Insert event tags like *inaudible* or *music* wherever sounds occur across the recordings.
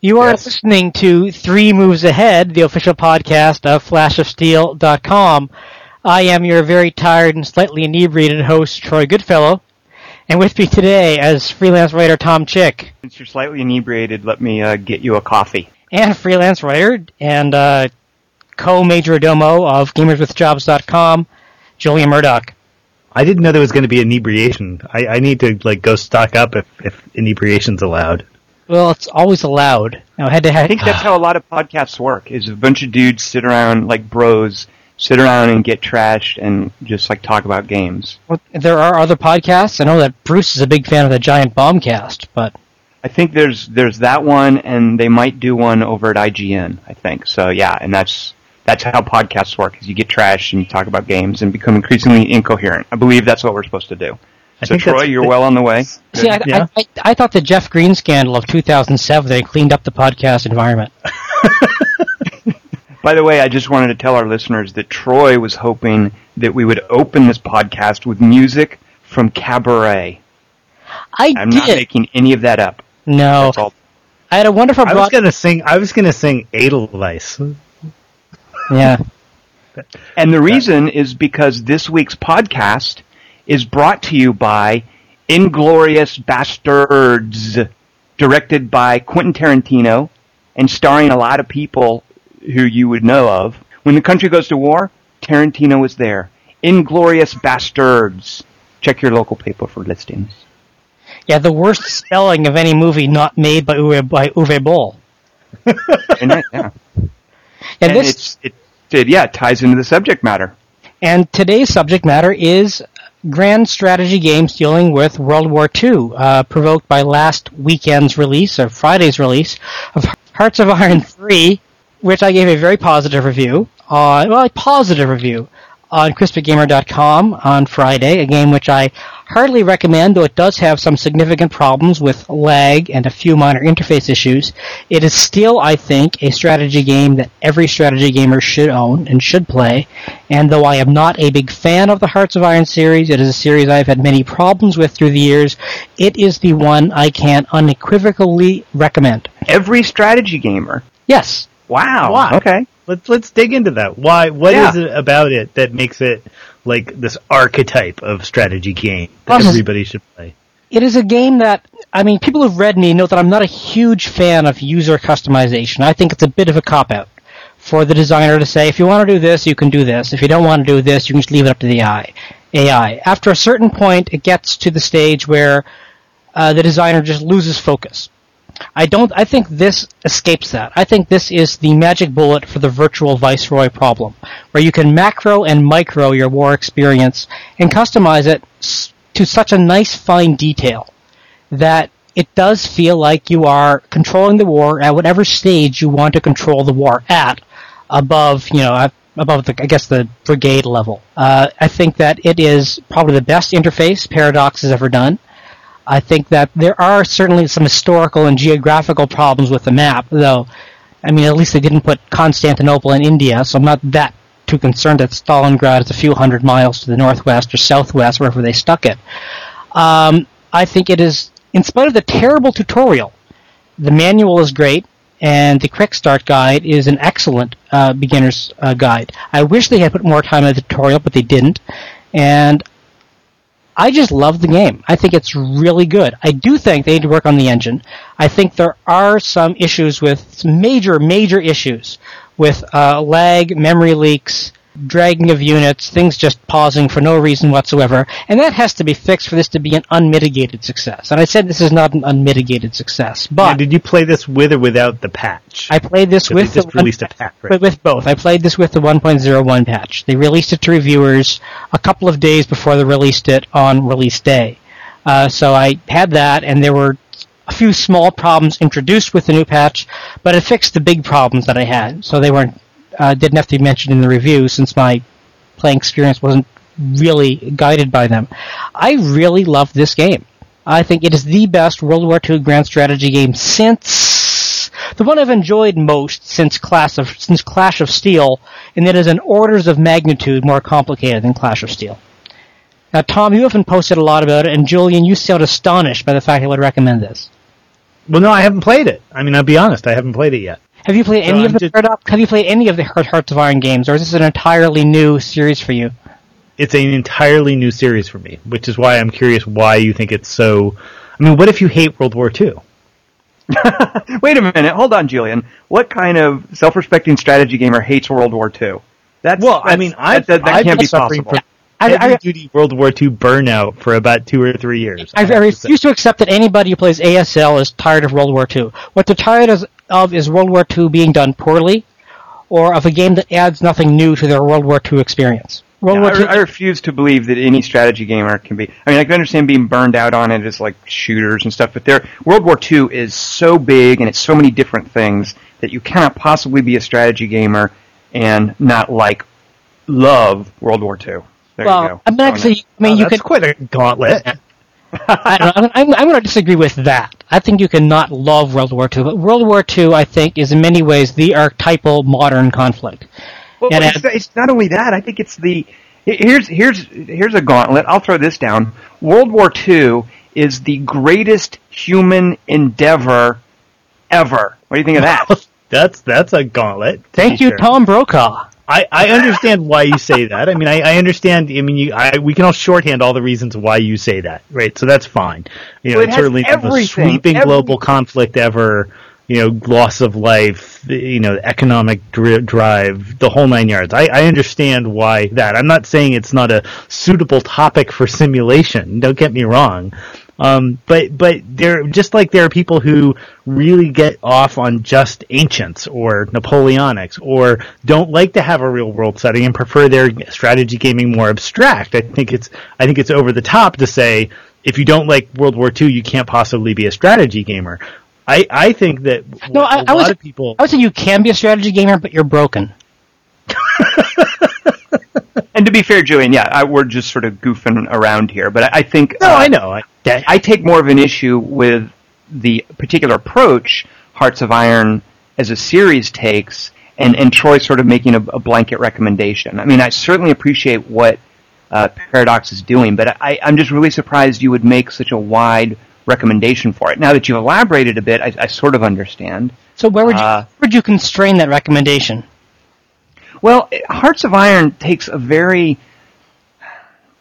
You are Yes. listening to Three Moves Ahead, the official podcast of FlashOfSteel.com. I am your very tired and slightly inebriated host, Troy Goodfellow. And with me today, as freelance writer Tom Chick, Since you're slightly inebriated, let me uh, get you a coffee. and freelance writer and uh, co-major domo of GamersWithJobs.com, Julian Murdoch. I didn't know there was going to be inebriation. I, I need to like go stock up if, if inebriation's allowed. Well, it's always allowed. Now, head to I think that's how a lot of podcasts work. Is a bunch of dudes sit around like bros, sit around and get trashed and just like talk about games. Well, there are other podcasts. I know that Bruce is a big fan of the Giant Bombcast, but I think there's there's that one, and they might do one over at IGN. I think so. Yeah, and that's that's how podcasts work. Is you get trashed and you talk about games and become increasingly incoherent. I believe that's what we're supposed to do. I so think Troy, you're well on the way. See, I, Yeah. I, I, I thought the Jeff Green scandal of 2007, they cleaned up the podcast environment. *laughs* By the way, I just wanted to tell our listeners that Troy was hoping that we would open this podcast with music from Cabaret. I I'm did. not making any of that up. no, That's all. I had a wonderful I was gonna sing. I was gonna sing Edelweiss. Yeah. And the reason is because this week's podcast is brought to you by Inglourious Basterds, directed by Quentin Tarantino and starring a lot of people who you would know of. When the country goes to war, Tarantino is there. Inglourious Basterds. Check your local paper for listings. Yeah, the worst spelling of any movie not made by Uwe, by Uwe Boll. *laughs* And, that- yeah. And, and this, it's, it, it, yeah, it ties into the subject matter. and today's subject matter is grand strategy games dealing with World War II, uh, provoked by last weekend's release, or Friday's release, of Hearts of Iron 3, which I gave a very positive review, on, well, a positive review on CrispyGamer.com on Friday, a game which I hardly recommend, though it does have some significant problems with lag and a few minor interface issues. It is still, I think, a strategy game that every strategy gamer should own and should play. And though I am not a big fan of the Hearts of Iron series, it is a series I've had many problems with through the years. It is the one I can unequivocally recommend. Every strategy gamer. Yes. Wow. Why? Okay. Let's let's dig into that. Why? What is Yeah. it about it that makes it like this archetype of strategy game that Awesome. everybody should play? It is a game that, I mean, people who've read me know that I'm not a huge fan of user customization. I think it's a bit of a cop out for the designer to say, if you want to do this, you can do this. If you don't want to do this, you can just leave it up to the AI. AI. After a certain point, it gets to the stage where uh, the designer just loses focus. I don't. I think this escapes that. I think this is the magic bullet for the virtual viceroy problem, where you can macro and micro your war experience and customize it to such a nice fine detail that it does feel like you are controlling the war at whatever stage you want to control the war at, above you know above the I guess the brigade level. Uh, I think that it is probably the best interface Paradox has ever done. I think that there are certainly some historical and geographical problems with the map, though. I mean, at least they didn't put Constantinople in India, so I'm not that too concerned that Stalingrad is a few hundred miles to the northwest or southwest, wherever they stuck it. Um, I think it is, in spite of the terrible tutorial, the manual is great, and the quick start guide is an excellent uh, beginner's uh, guide. I wish they had put more time in the tutorial, but they didn't. And I just love the game. I think it's really good. I do think they need to work on the engine. I think there are some issues with major, major issues with uh, lag, memory leaks, dragging of units, things just pausing for no reason whatsoever, and that has to be fixed for this to be an unmitigated success. And I said this is not an unmitigated success, Now, but did you play this with or without the patch? I played this with they just the released a patch. Right? with both. I played this with the 1.01 patch. They released it to reviewers a couple of days before they released it on release day. Uh, so I had that, and there were a few small problems introduced with the new patch, but it fixed the big problems that I had. So they weren't uh, didn't have to be mentioned in the review since my playing experience wasn't really guided by them. I really love this game. I think it is the best World War II grand strategy game since the one I've enjoyed most since Clash of since Clash of Steel, and it is an orders of magnitude more complicated than Clash of Steel. Now, Tom, you haven't posted a lot about it, and Julian, you sound astonished by the fact I would recommend this. Well, no, I haven't played it. I mean, I'll be honest, I haven't played it yet. Have you played So any I'm of the just- Paradox? Have you played any of the Heart- Hearts of Iron games, or is this an entirely new series for you? It's an entirely new series for me, which is why I'm curious why you think it's so. I mean, what if you hate World War II? *laughs* Wait a minute, hold on, Julian. What kind of self-respecting strategy gamer hates World War II? That's Well, I mean, I've, that, that, that can't be suffering possible. from I- I- heavy duty World War II burnout for about two or three years. I, I have to refuse to accept that anybody who plays ASL is tired of World War II. What they're tired is- of is World War II being done poorly, or of a game that adds nothing new to their World War II experience. World Yeah, War I, II. I refuse to believe that any strategy gamer can be. I mean, I can understand being burned out on it as like shooters and stuff, but there, World War II is so big and it's so many different things that you cannot possibly be a strategy gamer and not like love World War II. There you well, go. I mean, actually, I mean, Oh, you that's could. quite a gauntlet. Uh, I don't know, I'm, I'm going to disagree with that. I think you cannot love World War II, but World War II, I think, is in many ways the archetypal modern conflict. Well, And it's, it's not only that. I think it's the here's here's here's a gauntlet. I'll throw this down. World War II is the greatest human endeavor ever. What do you think of that? *laughs* that's that's a gauntlet. Thank you, sure. Tom Brokaw. I, I understand why you say that. I mean, I, I understand. I mean, you, I, we can all shorthand all the reasons why you say that, right? So that's fine. You know, Well, it it's certainly the most sweeping Every- global conflict ever. You know, loss of life. You know, economic dri- drive, the whole nine yards. I, I understand why that. I'm not saying it's not a suitable topic for simulation. Don't get me wrong. Um, but but there just like there are people who really get off on just ancients or Napoleonics or don't like to have a real world setting and prefer their strategy gaming more abstract. I think it's I think it's over the top to say if you don't like World War II, you can't possibly be a strategy gamer. I, I think that No, a I, was. of people I would say you can be a strategy gamer, but you're broken. *laughs* And to be fair, Julian, yeah, I, we're just sort of goofing around here, but I, I think no uh, I know I, that, I take more of an issue with the particular approach Hearts of Iron as a series takes, and, and Troy sort of making a, a blanket recommendation. I mean, I certainly appreciate what uh, Paradox is doing, but I, I'm just really surprised you would make such a wide recommendation for it. Now that you've elaborated a bit, I, I sort of understand. So where would you, Uh, where would you constrain that recommendation? Well, Hearts of Iron takes a very.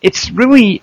It's really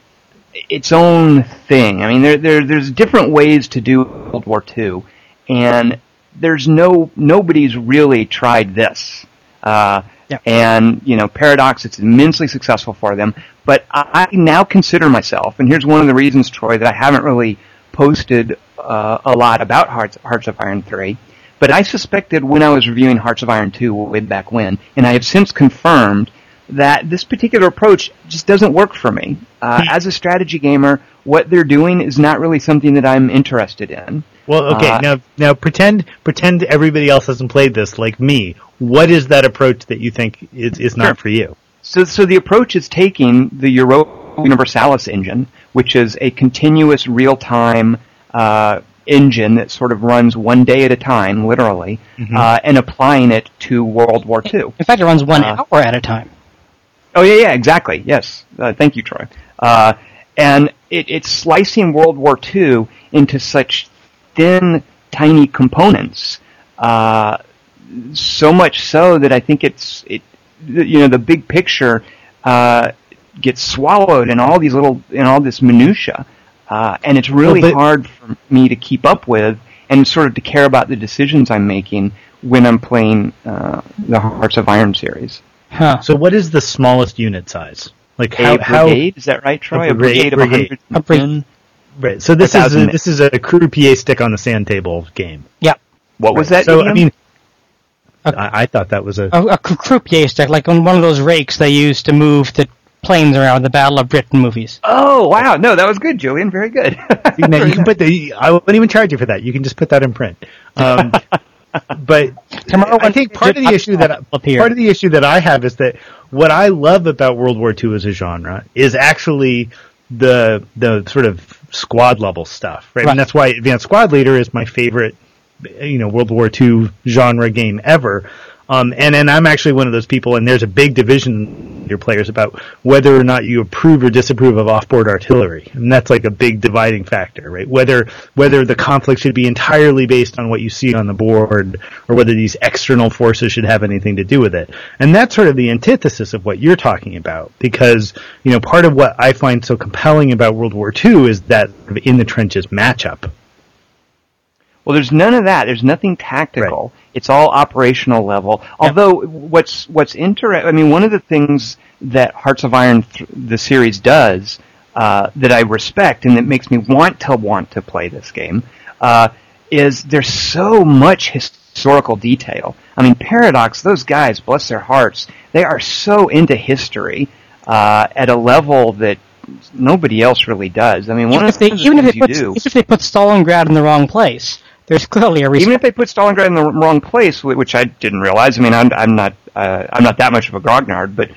its own thing. I mean, there, there there's different ways to do World War II, and there's no nobody's really tried this. Uh, Yeah. And you know, Paradox, it's immensely successful for them. But I, I now consider myself, and here's one of the reasons, Troy, that I haven't really posted uh, a lot about Hearts Hearts of Iron three. But I suspected when I was reviewing Hearts of Iron 2 way back when, and I have since confirmed that this particular approach just doesn't work for me. Uh, as a strategy gamer, what they're doing is not really something that I'm interested in. Well, okay. Uh, now, now pretend pretend everybody else hasn't played this like me. What is that approach that you think is is not Sure. for you? So, so the approach is taking the Europa Universalis engine, which is a continuous real-time uh, engine that sort of runs one day at a time, literally, uh, and applying it to World War II. In fact, it runs one Uh, hour at a time. Oh yeah, yeah, exactly. Yes, uh, thank you, Troy. Uh, and it, it's slicing World War II into such thin, tiny components. Uh, so much so that I think it's it. the- You know, the big picture uh, gets swallowed in all these little in all this minutia, uh, and it's really Well, but- hard for me to keep up with and sort of to care about the decisions I'm making when I'm playing uh, the Hearts of Iron series. Huh. So, what is the smallest unit size? Like a how how brigade, is that right, Troy? A brigade- brigade, of 110? right? So this A is a, mi- this is a croupier stick on the sand table game. Yeah. What was Right. that? So I mean, Okay. I, I thought that was a A, a cr- croupier stick, like on one of those rakes they use to move the planes around the Battle of Britain movies. oh wow, no, that was good, Julian. Very good. *laughs* you, know, you can put the I wouldn't even charge you for that. You can just put that in print. Um, *laughs* but Tomorrow I think part of the issue that up part of the issue that I have is that what I love about World War II as a genre is actually the the sort of squad level stuff, right? Right. And that's why Advanced Squad Leader is my favorite, you know, World War II genre game ever. Um, and and I'm actually one of those people, and there's a big division your players about whether or not you approve or disapprove of off-board artillery, and that's like a big dividing factor, right? Whether whether the conflict should be entirely based on what you see on the board, or whether these external forces should have anything to do with it, and that's sort of the antithesis of what you're talking about, because you know part of what I find so compelling about World War II is that in the trenches matchup. Well, there's none of that. There's nothing tactical. Right. It's all operational level. Although what's what's interesting, I mean, one of the things that Hearts of Iron, th- the series, does uh, that I respect and that makes me want to want to play this game uh, is there's so much historical detail. I mean, Paradox, those guys, bless their hearts, they are so into history uh, at a level that nobody else really does. I mean, one even of the they, even if they put do, even if they put Stalingrad in the wrong place, there's clearly a reason. Even if they put Stalingrad in the wrong place, which I didn't realize. I mean, I'm, I'm not uh, I'm not that much of a grognard, but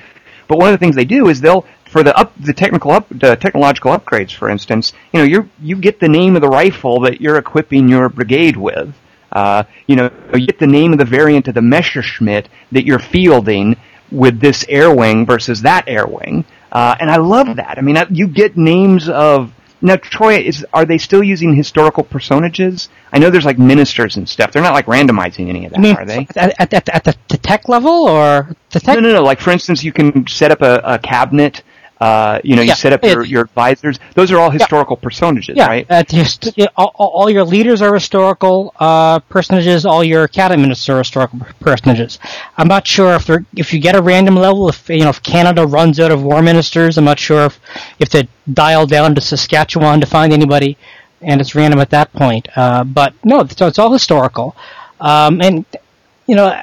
but one of the things they do is they'll for the up the technical up the technological upgrades, for instance, you know, you you get the name of the rifle that you're equipping your brigade with. Uh, you know, you get the name of the variant of the Messerschmitt that you're fielding with this air wing versus that air wing. Uh, and I love that. I mean, I, you get names of now, Troy, is are they still using historical personages? I know there's like ministers and stuff. They're not like randomizing any of that, I mean, are they? At, at, at, at the, the, tech level, or the tech? No, no, no. Like for instance, you can set up a, a cabinet uh, you know, you yeah, set up your, your advisors. Those are all historical yeah. personages, yeah. right? Uh, all, all, your leaders are historical uh, personages. All your cabinet ministers are historical personages. I'm not sure if they're if you get a random level. If you know if Canada runs out of war ministers, I'm not sure if if they dial down to Saskatchewan to find anybody, and it's random at that point. Uh, but no, so it's all historical, um, and you know,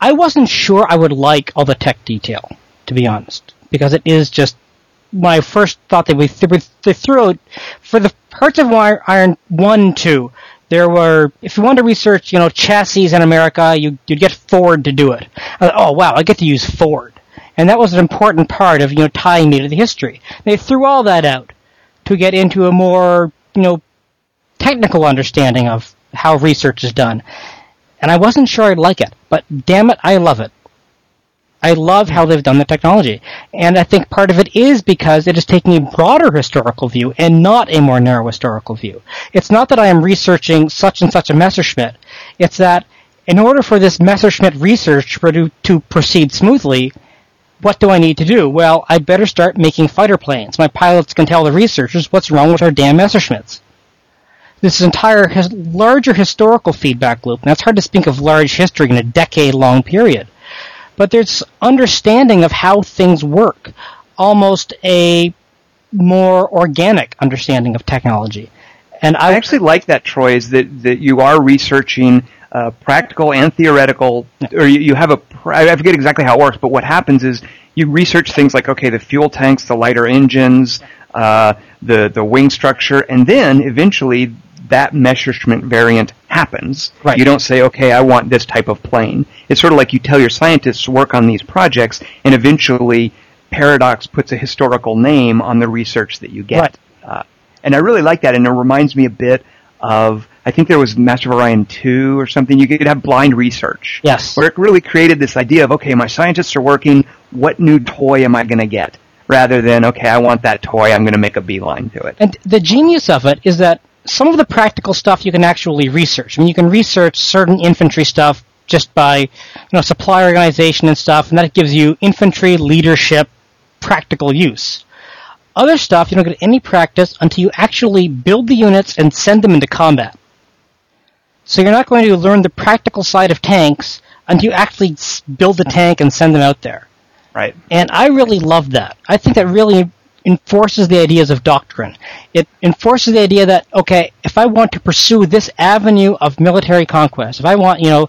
I wasn't sure I would like all the tech detail, to be honest because it is just my first thought that we, th- they threw out for the Hearts of Iron one two. There were, if you wanted to research, you know, chassis in America, you, you'd get Ford to do it. Thought, oh wow, I get to use Ford, and that was an important part of you know tying me to the history. They threw all that out to get into a more you know technical understanding of how research is done, and I wasn't sure I'd like it, but damn it, I love it. I love how they've done the technology. And I think part of it is because it is taking a broader historical view and not a more narrow historical view. It's not that I am researching such and such a Messerschmitt. It's that in order for this Messerschmitt research to, proceed smoothly, what do I need to do? Well, I'd better start making fighter planes. My pilots can tell the researchers what's wrong with our damn Messerschmitts. This entire larger historical feedback loop, and that's hard to speak of large history in a decade-long period but there's understanding of how things work, almost a more organic understanding of technology. And I, I actually like that, Troy, is that, that you are researching uh, practical and theoretical, or you, you have a, I forget exactly how it works, but what happens is you research things like, okay, the fuel tanks, the lighter engines, uh, the, the wing structure, and then eventually that Messerschmitt variant happens. Right. You don't say, okay, I want this type of plane. It's sort of like you tell your scientists to work on these projects, and eventually Paradox puts a historical name on the research that you get. Right. Uh, and I really like that, and it reminds me a bit of I think there was Master of Orion 2 or something. You could have blind research. Yes. Where it really created this idea of, okay, my scientists are working, what new toy am I going to get? Rather than, okay, I want that toy, I'm going to make a beeline to it. And the genius of it is that some of the practical stuff you can actually research. I mean, you can research certain infantry stuff just by, you know, supply organization and stuff, and that gives you infantry leadership practical use. Other stuff you don't get any practice until you actually build the units and send them into combat. So you're not going to learn the practical side of tanks until you actually build the tank and send them out there. Right. And I really love that. I think that really enforces the ideas of doctrine. It enforces the idea that, okay, if I want to pursue this avenue of military conquest, if I want, you know,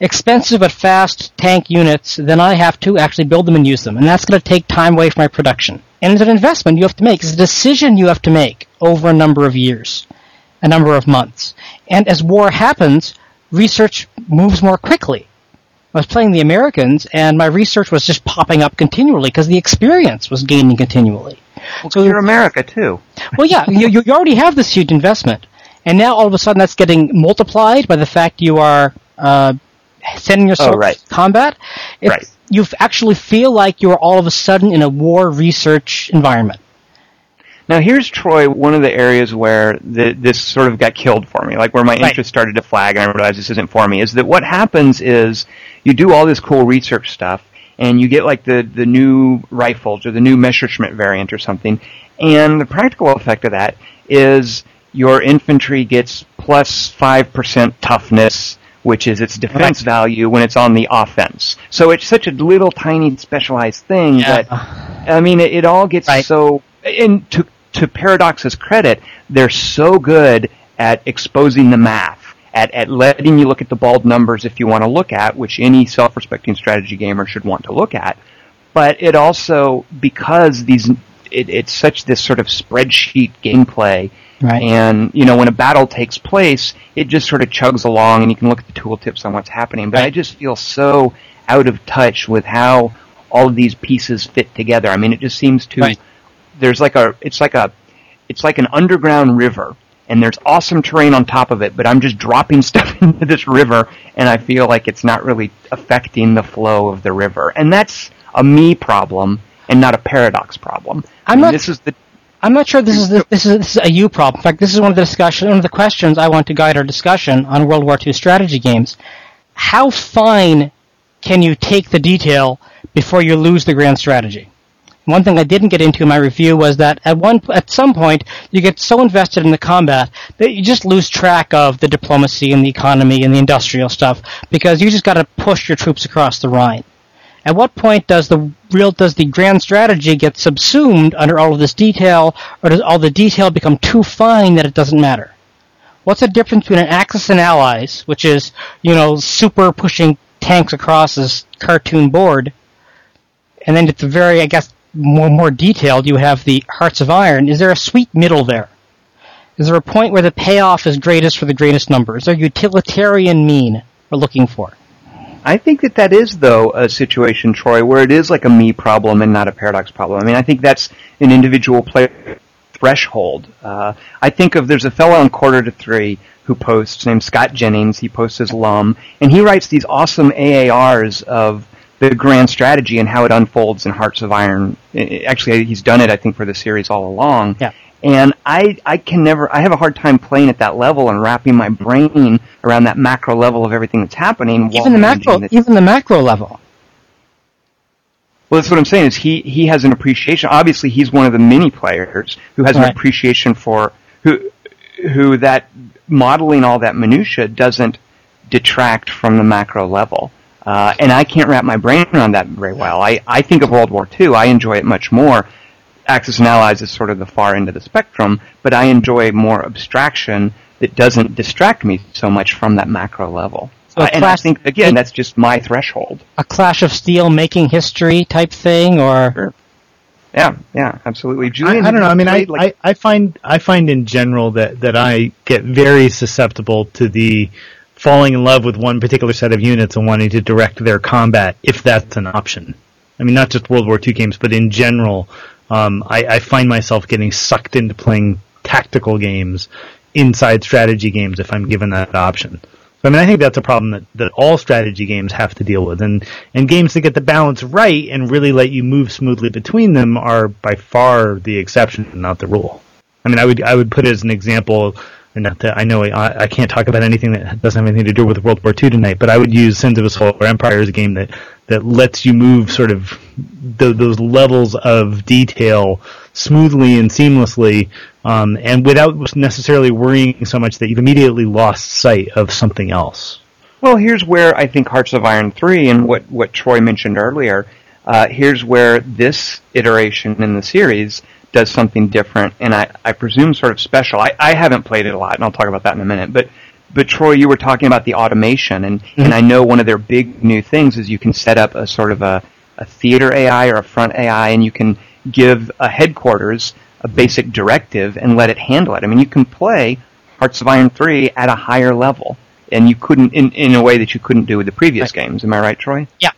expensive but fast tank units, then I have to actually build them and use them. And that's going to take time away from my production. And it's an investment you have to make. It's a decision you have to make over a number of years, a number of months. And as war happens, research moves more quickly. I was playing the Americans, and my research was just popping up continually because the experience was gaining continually. Well, so you're America too. well, yeah, you, you already have this huge investment, and now all of a sudden that's getting multiplied by the fact you are uh, sending yourself oh, right. combat. It's, right. you actually feel like you're all of a sudden in a war research environment. Now here's Troy, one of the areas where the, this sort of got killed for me, like where my Right. interest started to flag and I realized this isn't for me, is that what happens is you do all this cool research stuff and you get like the, the new rifles or the new Messerschmitt variant or something, and the practical effect of that is your infantry gets plus 5% toughness, which is its defense Right. value when it's on the offense. So it's such a little tiny specialized thing Yeah. that I mean, it, it all gets Right. so. And to to Paradox's credit, they're so good at exposing the math, at at letting you look at the bald numbers if you want to look at, which any self-respecting strategy gamer should want to look at. But it also because these it, it's such this sort of spreadsheet gameplay. Right. And you know when a battle takes place, it just sort of chugs along, and you can look at the tooltips on what's happening. But I just feel so out of touch with how all of these pieces fit together. I mean, it just seems to Right. There's like a it's like a it's like an underground river and there's awesome terrain on top of it, but I'm just dropping *laughs* stuff into this river and I feel like it's not really affecting the flow of the river. And that's a me problem and not a paradox problem. I'm I mean, not- this is the I'm not sure this is the, this is this is a you problem. In fact, this is one of the discussion, one of the questions I want to guide our discussion on World War II strategy games. How fine can you take the detail before you lose the grand strategy? One thing I didn't get into in my review was that at one at some point you get so invested in the combat that you just lose track of the diplomacy and the economy and the industrial stuff because you just got to push your troops across the Rhine. At what point does the real does the grand strategy get subsumed under all of this detail, or does all the detail become too fine that it doesn't matter? What's the difference between an Axis and Allies, which is you know super pushing tanks across this cartoon board, and then at the very I guess more more detailed you have the Hearts of Iron. Is there a sweet middle there? Is there a point where the payoff is greatest for the greatest number? Is there utilitarian mean we're looking for? I think that that is, though, a situation, Troy, where it is like a me problem and not a paradox problem. I mean, I think that's an individual player threshold. Uh, I think of there's a fellow on Quarter to Three who posts named Scott Jennings. He posts as Lum, and he writes these awesome AARs of the grand strategy and how it unfolds in Hearts of Iron. Actually, he's done it, I think, for the series all along. Yeah. And I, I can never, I have a hard time playing at that level and wrapping my brain around that macro level of everything that's happening. while Even the macro, even the macro level. well, that's what I'm saying is he, he has an appreciation. Obviously, he's one of the many players who has an appreciation for who who that modeling all that minutia doesn't detract from the macro level. Uh, and I can't wrap my brain around that very well. I, I think of World War II. I enjoy it much more. Axis and Allies is sort of the far end of the spectrum, but I enjoy more abstraction that doesn't distract me so much from that macro level. So Uh, and I think, again, that's just my threshold. A Clash of Steel making history type thing, or Sure. Yeah, yeah, absolutely. I, Julian, I don't know. I mean, I, like, I, I find I find in general that, that I get very susceptible to the falling in love with one particular set of units and wanting to direct their combat if that's an option. I mean, not just World War II games, but in general, um, I, I find myself getting sucked into playing tactical games inside strategy games if I'm given that option. So, I mean, I think that's a problem that, that all strategy games have to deal with, and and games that get the balance right and really let you move smoothly between them are by far the exception, not the rule. I mean, I would I would put as an example, not that I know I, I can't talk about anything that doesn't have anything to do with World War II tonight, but I would use Sins of a Solar Empire as a game that that lets you move sort of th- those levels of detail smoothly and seamlessly, um, and without necessarily worrying so much that you've immediately lost sight of something else. Well, here's where I think Hearts of Iron 3 and what, what Troy mentioned earlier, uh, here's where this iteration in the series does something different and I, I presume sort of special. I, I haven't played it a lot and I'll talk about that in a minute, but but Troy, you were talking about the automation and, mm-hmm. and I know one of their big new things is you can set up a sort of a, a theater AI or a front AI and you can give a headquarters a basic directive and let it handle it. I mean, you can play Hearts of Iron 3 at a higher level and you couldn't in, in a way that you couldn't do with the previous games. Am I right, Troy? yeah.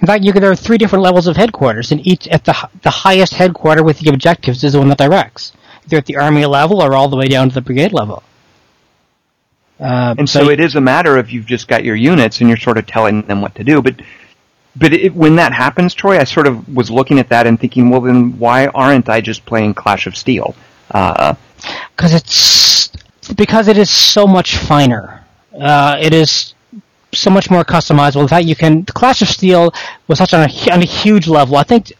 In fact, you could, there are three different levels of headquarters, and each at the the highest headquarter with the objectives is the one that directs, either at the army level or all the way down to the brigade level. Uh, And so it is a matter of you've just got your units and you're sort of telling them what to do. But but it, when that happens, Troy, I sort of was looking at that and thinking, well, then why aren't I just playing Clash of Steel? Because uh, it's because it is so much finer. Uh, it is so much more customizable. In fact, you can the Clash of Steel was such on a, on a huge level. I think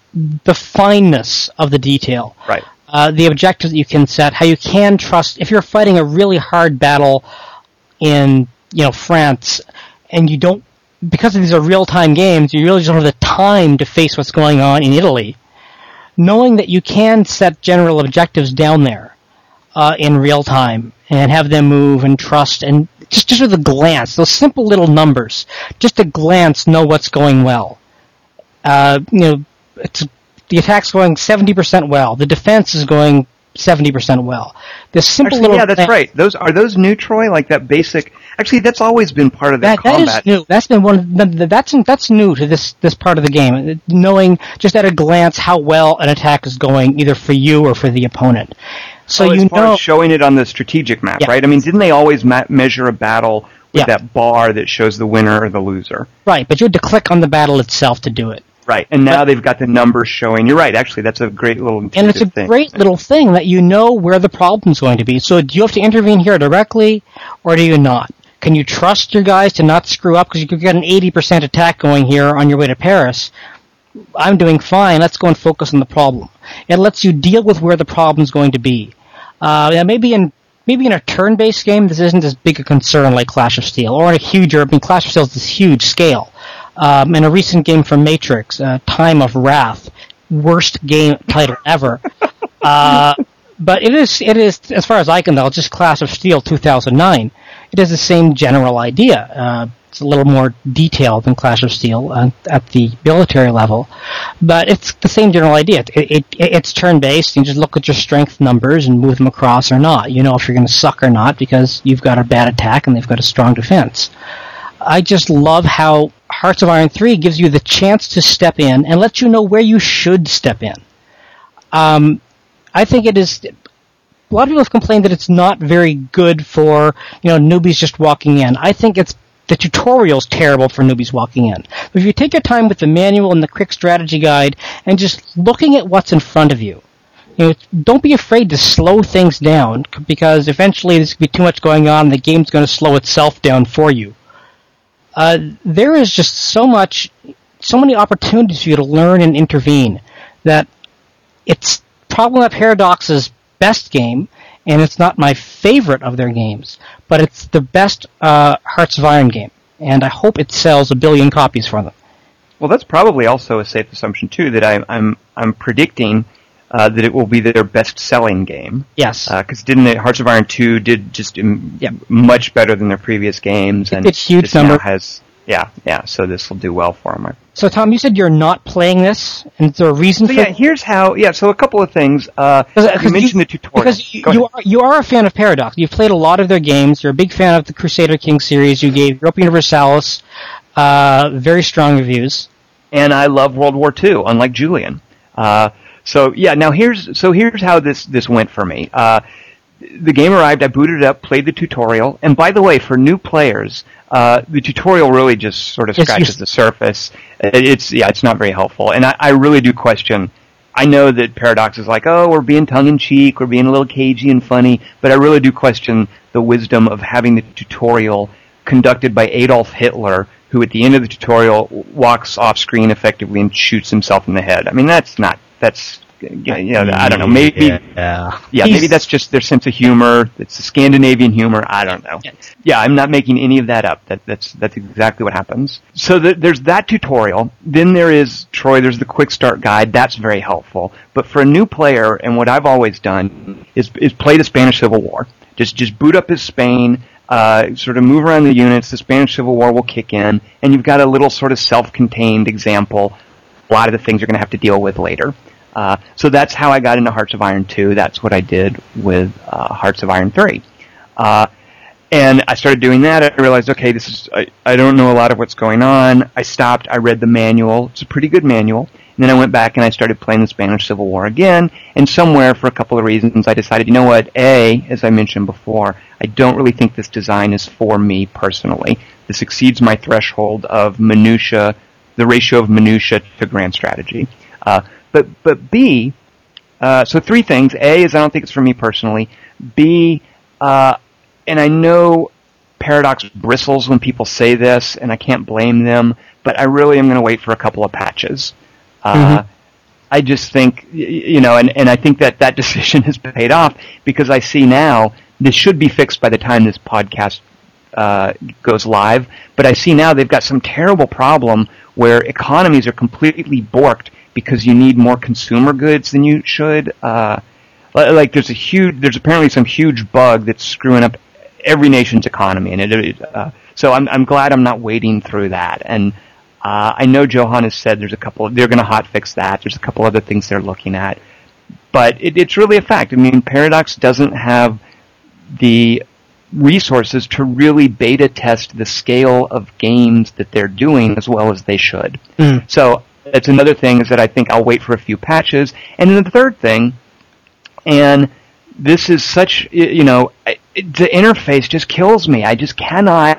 the fineness of the detail, right? Uh, the objectives that you can set, how you can trust if you're fighting a really hard battle in you know France, and you don't because these are real time games, you really don't have the time to face what's going on in Italy. Knowing that you can set general objectives down there uh, in real time and have them move and trust and just just with a glance, those simple little numbers, just a glance, know what's going well. Uh, you know, the attack's going 70% well. The defense is going 70% well. This simple actually, little yeah, that's right. Those are those new Troy, like that basic. Actually, that's always been part of the that, combat. That is new. That's been one. Of, that's that's new to this this part of the game. Knowing just at a glance how well an attack is going, either for you or for the opponent. So oh, you know, showing it on the strategic map, yeah. right? I mean, didn't they always ma- measure a battle with yeah. that bar that shows the winner or the loser? Right, but you had to click on the battle itself to do it. Right, and now but, they've got the numbers showing. You're right. Actually, that's a great little and it's a thing. great little thing that you know where the problem's going to be. So, do you have to intervene here directly, or do you not? Can you trust your guys to not screw up because you could get an 80% attack going here on your way to Paris? I'm doing fine. Let's go and focus on the problem. It lets you deal with where the problem's going to be. Uh, maybe in maybe in a turn-based game, this isn't as big a concern like Clash of Steel, or in a huge, I mean, Clash of Steel is this huge scale. Um, in a recent game from Matrix, uh, Time of Wrath, worst game title ever. *laughs* Uh, but it is, it is, as far as I can tell, just Clash of Steel 2009. It is the same general idea. Uh, it's a little more detailed than Clash of Steel uh, at the military level, but it's the same general idea. It, it, it, it's turn-based. You just look at your strength numbers and move them across or not. You know if you're going to suck or not because you've got a bad attack and they've got a strong defense. I just love how Hearts of Iron 3 gives you the chance to step in and let you know where you should step in. Um, I think it is. A lot of people have complained that it's not very good for you know newbies just walking in. I think it's the tutorial's terrible for newbies walking in. But if you take your time with the manual and the quick strategy guide and just looking at what's in front of you, you know, don't be afraid to slow things down because eventually there's going to be too much going on and the game's going to slow itself down for you. Uh, there is just so much, so many opportunities for you to learn and intervene that it's probably not Paradox's best game, and it's not my favorite of their games, but it's the best uh, Hearts of Iron game, and I hope it sells a billion copies for them. Well, that's probably also a safe assumption too. That I'm I'm I'm predicting uh, that it will be their best-selling game. Yes, because uh, didn't Hearts of Iron two did just um, yep. much better than their previous games, and it's huge number. has yeah yeah. So this will do well for them. So Tom, you said you're not playing this, and is there a reason so, for? Yeah, here's how. Yeah, so a couple of things. Uh, Cause, you mentioned you, the tutorial because you, you are you are a fan of Paradox. You've played a lot of their games. You're a big fan of the Crusader King series. You gave Europa Universalis uh, very strong reviews. And I love World War II, unlike Julian. Uh, so yeah, now here's so here's how this this went for me. Uh, the game arrived, I booted it up, played the tutorial, and by the way, for new players, uh, the tutorial really just sort of scratches the surface. It's yeah, it's not very helpful, and I, I really do question. I know that Paradox is like, oh, we're being tongue in cheek, we're being a little cagey and funny, but I really do question the wisdom of having the tutorial conducted by Adolf Hitler, who at the end of the tutorial walks off screen effectively and shoots himself in the head. I mean, that's not that's you know, I don't know. Maybe, yeah, yeah maybe that's just their sense of humor. It's Scandinavian humor. I don't know. Yeah, I'm not making any of that up. That, that's that's exactly what happens. So the, there's that tutorial. Then there is Troy. There's the quick start guide. That's very helpful. But for a new player, and what I've always done is is play the Spanish Civil War. Just just boot up his Spain. Uh, sort of move around the units. The Spanish Civil War will kick in, and you've got a little sort of self-contained example. A lot of the things you're going to have to deal with later. Uh, so that's how I got into Hearts of Iron 2. That's what I did with uh, Hearts of Iron 3. Uh, and I started doing that. I realized, okay, this is, I, I don't know a lot of what's going on. I stopped. I read the manual. It's a pretty good manual. And then I went back and I started playing the Spanish Civil War again. And somewhere, for a couple of reasons, I decided, you know what? A, as I mentioned before, I don't really think this design is for me personally. This exceeds my threshold of minutia the ratio of minutia to grand strategy. Uh, but but B, uh, so three things. A is I don't think it's for me personally. B, uh, and I know Paradox bristles when people say this, and I can't blame them. But I really am going to wait for a couple of patches. Uh, mm-hmm. I just think, you know, and, and I think that that *laughs* decision has paid off because I see now this should be fixed by the time this podcast uh, goes live. But I see now they've got some terrible problem where economies are completely borked because you need more consumer goods than you should. Uh, like there's a huge, there's apparently some huge bug that's screwing up every nation's economy, and it. Uh, so I'm I'm glad I'm not wading through that. And uh, I know Johan has said there's a couple. They're going to hot fix that. There's a couple other things they're looking at, but it, it's really a fact. I mean, Paradox doesn't have the resources to really beta test the scale of games that they're doing as well as they should. Mm. So that's another thing is that I think I'll wait for a few patches. And then the third thing, and this is such, you know, the interface just kills me. I just cannot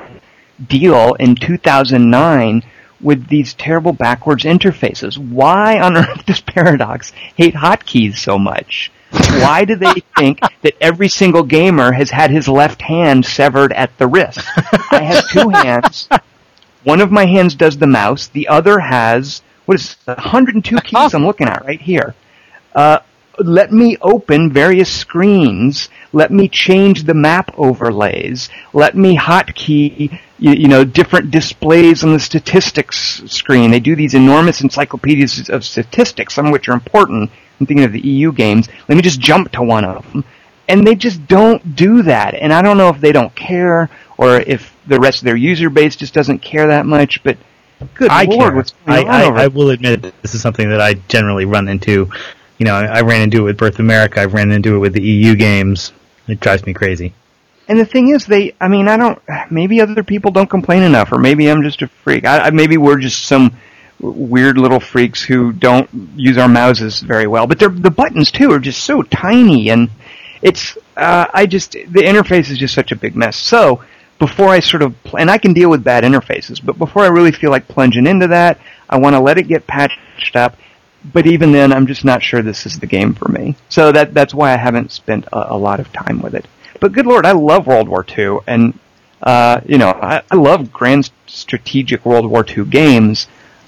deal in 2009 with these terrible backwards interfaces. Why on *laughs* earth does Paradox hate hotkeys so much? Why do they think that every single gamer has had his left hand severed at the wrist? I have two *laughs* hands. One of my hands does the mouse. The other has what is it, 102 keys I'm looking at right here. Uh, let me open various screens. Let me change the map overlays. Let me hotkey, you, you know, different displays on the statistics screen. They do these enormous encyclopedias of statistics, some of which are important. I'm thinking of the EU games. Let me just jump to one of them. And they just don't do that. And I don't know if they don't care or if the rest of their user base just doesn't care that much, but good I lord, care. what's going I, on I, I will admit this is something that I generally run into you know, I, I ran into it with Birth of America. I've ran into it with the EU games. It drives me crazy. And the thing is, they, I mean, I don't, maybe other people don't complain enough, or maybe I'm just a freak. I, maybe we're just some weird little freaks who don't use our mouses very well. But the buttons, too, are just so tiny, and it's, uh, I just, the interface is just such a big mess. So, before I sort of, and I can deal with bad interfaces, but before I really feel like plunging into that, I want to let it get patched up but even then, I'm just not sure this is the game for me. So that that's why I haven't spent a, a lot of time with it. But good lord, I love World War II, and uh, you know, I, I, love grand strategic World War II games.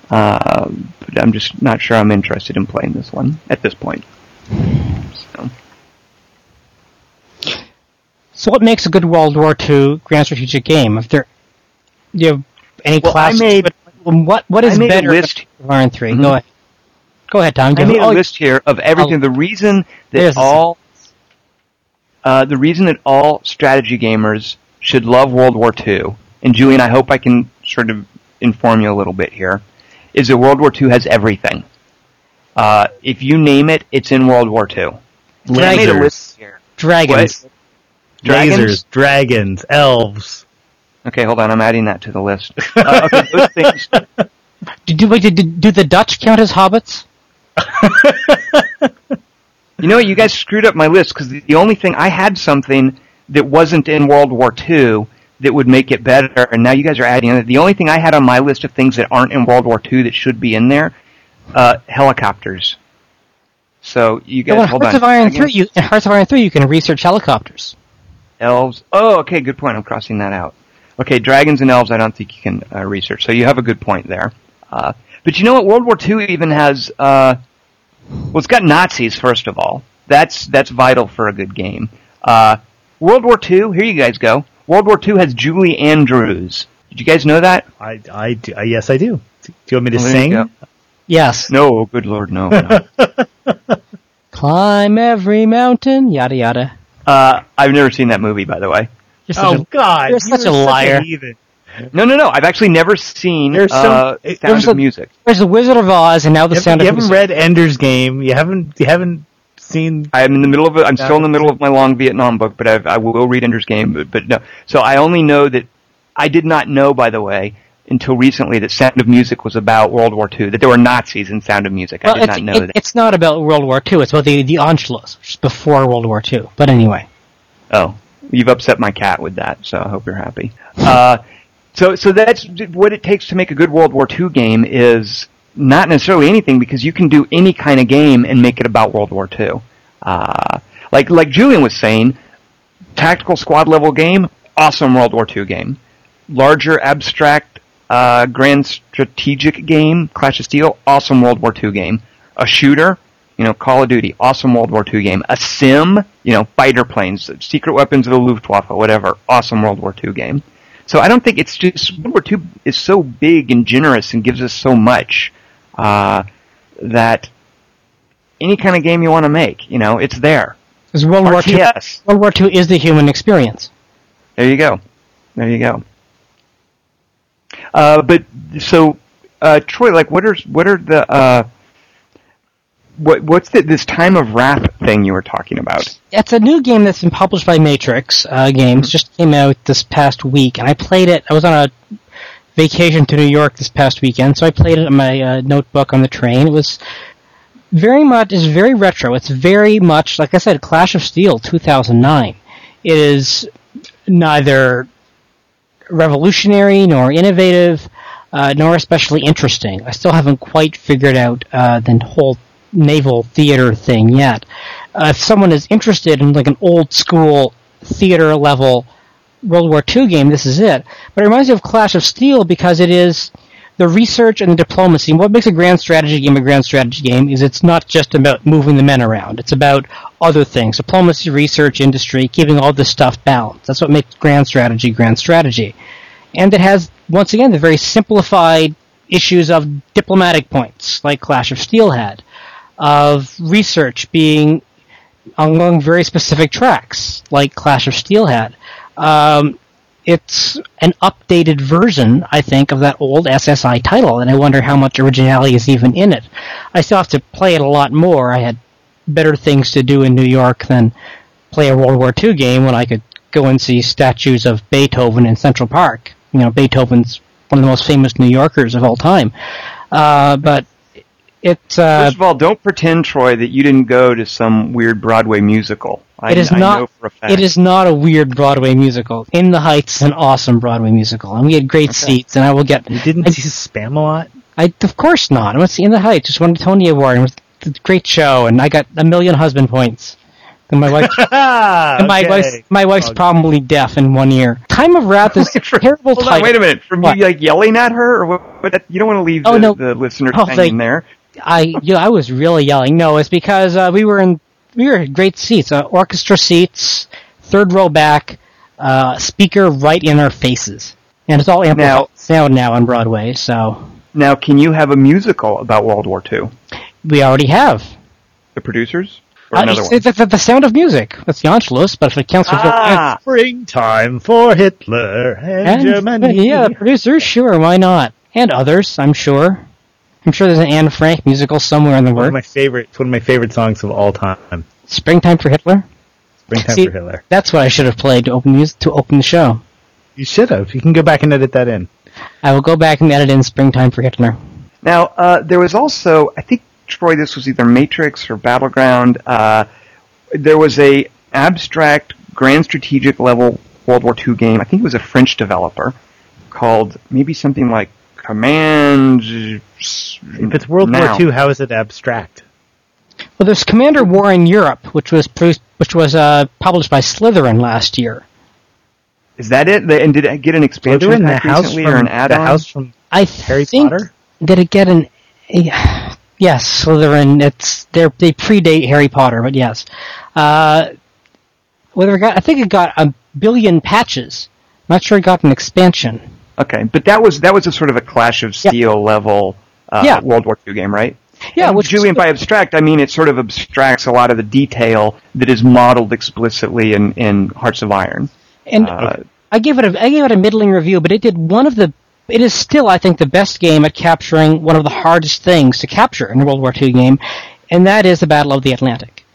Uh, but I'm just not sure I'm interested in playing this one at this point. So. So, what makes a good World War II grand strategic game? If there, do you have any well, class? I made, what what is better? List. Than 3 mm-hmm. Go ahead. Go ahead, Tom. I made a oh, list here of everything. I'll, the reason that all, uh, the reason that all strategy gamers should love World War II, and Julian, I hope I can sort of inform you a little bit here, is that World War II has everything. Uh, if you name it, it's in World War II. I made a list here. Dragons. What? Dragons? Lasers, dragons, elves. Okay, hold on. I'm adding that to the list. *laughs* Uh, okay, those things. Did, do, did, do the Dutch count as hobbits? *laughs* you know what? You guys screwed up my list because the only thing I had something that wasn't in World War II that would make it better, and now you guys are adding it. The only thing I had on my list of things that aren't in World War II that should be in there, uh, helicopters. So you guys well, hold Hearts on. Of Iron 3, you, in Hearts of Iron 3, you can research helicopters. Elves. Oh, okay, good point. I'm crossing that out. Okay, dragons and elves, I don't think you can uh, research. So you have a good point there. Uh, but you know what? World War II even has. Uh, well, it's got Nazis first of all. That's that's vital for a good game. Uh, World War II. Here you guys go. World War II has Julie Andrews. Did you guys know that? I, I do, yes, I do. Do you want me to well, sing? Yes. No, good lord, no. no. *laughs* Climb every mountain, yada yada. Uh, I've never seen that movie, by the way. You're oh a, God, you're such you're a liar. Such no, no, no. I've actually never seen there's some, uh, Sound there's of a, Music. There's the Wizard of Oz, and now the you Sound of Music. You haven't read Ender's Game. You haven't. You haven't seen. I'm in the middle of. it. I'm still in the middle of my long Vietnam book, but I've, I will read Ender's Game. But, but no. So I only know that. I did not know, by the way, until recently that Sound of Music was about World War II. That there were Nazis in Sound of Music. Well, I did not know it, that. It's not about World War II. It's about the the Anschluss, which is before World War II. But anyway. Oh, you've upset my cat with that, so I hope you're happy. Uh, So, so that's what it takes to make a good World War II game is not necessarily anything because you can do any kind of game and make it about World War II. Uh, like, like Julian was saying, tactical squad level game, awesome World War II game. Larger abstract, uh, grand strategic game, Clash of Steel, awesome World War II game. A shooter, you know, Call of Duty, awesome World War II game. A sim, you know, fighter planes, secret weapons of the Luftwaffe, whatever, awesome World War II game. So I don't think it's just World War II is so big and generous and gives us so much uh, that any kind of game you want to make, you know, it's there. Because World War II, World War II is the human experience. There you go. There you go. Uh, but so, uh, Troy, like, what are what are the uh, what what's the, this time of wrath thing you were talking about? It's a new game that's been published by Matrix uh, Games. Just came out this past week, and I played it. I was on a vacation to New York this past weekend, so I played it on my uh, notebook on the train. It was very much is very retro. It's very much like I said, Clash of Steel 2009. It is neither revolutionary nor innovative, uh, nor especially interesting. I still haven't quite figured out uh, the whole naval theater thing yet. Uh, if someone is interested in like an old school theater level World War II game, this is it. But it reminds me of Clash of Steel because it is the research and the diplomacy. What makes a grand strategy game a grand strategy game is it's not just about moving the men around. It's about other things. Diplomacy, research, industry, keeping all this stuff balanced. That's what makes grand strategy grand strategy. And it has, once again, the very simplified issues of diplomatic points, like Clash of Steel had, of research being along very specific tracks, like Clash of Steel had. Um, it's an updated version, I think, of that old SSI title, and I wonder how much originality is even in it. I still have to play it a lot more. I had better things to do in New York than play a World War II game when I could go and see statues of Beethoven in Central Park. You know, Beethoven's one of the most famous New Yorkers of all time. Uh, but it. Uh, First of all, don't pretend, Troy, that you didn't go to some weird Broadway musical. I, It is I not. know for a fact. It is not a weird Broadway musical. In the Heights is an awesome Broadway musical, and we had great seats. And I will get. You didn't I, see Spam-A-Lot? I of course not. I went to see In the Heights. Just won the Tony Award. and It was a great show, and I got a million husband points. And my wife. *laughs* and my Okay. wife's my wife's Okay. probably deaf in one ear. Time of Wrath is *laughs* a terrible Hold title. on, wait a minute. From What? you like yelling at her, or what? what you don't want to leave Oh, the, no. the listeners Oh, hanging they- there. I yeah, I was really yelling. No, it's because uh, we were in we were in great seats, uh, orchestra seats, third row back, uh, speaker right in our faces, and it's all amplified Now- sound now on Broadway. So Now, can you have a musical about World War II? we already have The producers or uh, another it's, one? it's the, the Sound of Music. That's the Anschluss, but if it counts for Ah, Springtime for Hitler and, and Germany. yeah, the producers, sure, why not? And others, I'm sure. I'm sure there's an Anne Frank musical somewhere in the one of my favorite, it's one of my favorite songs of all time. Springtime for Hitler. Springtime See- for Hitler. That's what I should have played to open mus- to open the show. You should have. You can go back and edit that in. I will go back and edit in Springtime for Hitler. Now, uh, there was also, I think, Troy, this was either Matrix or Battleground. Uh, there was a abstract, grand strategic level World War II game. I think it was a French developer called maybe something like Command. If it's World now. War II, how is it abstract? Well, there's Commander War in Europe, which was produced, which was uh, published by Slitherine last year. is that it? And did it get an expansion Slytherin, the pack house recently from or an add-on? house from I Harry think, Potter. Did it get an? Yes, Slitherine. It's they they predate Harry Potter, but yes. Uh, whether it got, I think it got a billion patches. I'm Not sure it got an expansion. Okay, but that was that was a sort of a Clash of Yeah. Steel level uh, Yeah. World War II game, right? Yeah, And which Julian, by abstract, I mean it sort of abstracts a lot of the detail that is modeled explicitly in, in Hearts of Iron. and Uh, I gave it a I gave it a middling review, but it did one of the. It is still, I think, the best game at capturing one of the hardest things to capture in a World War II game, and that is the Battle of the Atlantic.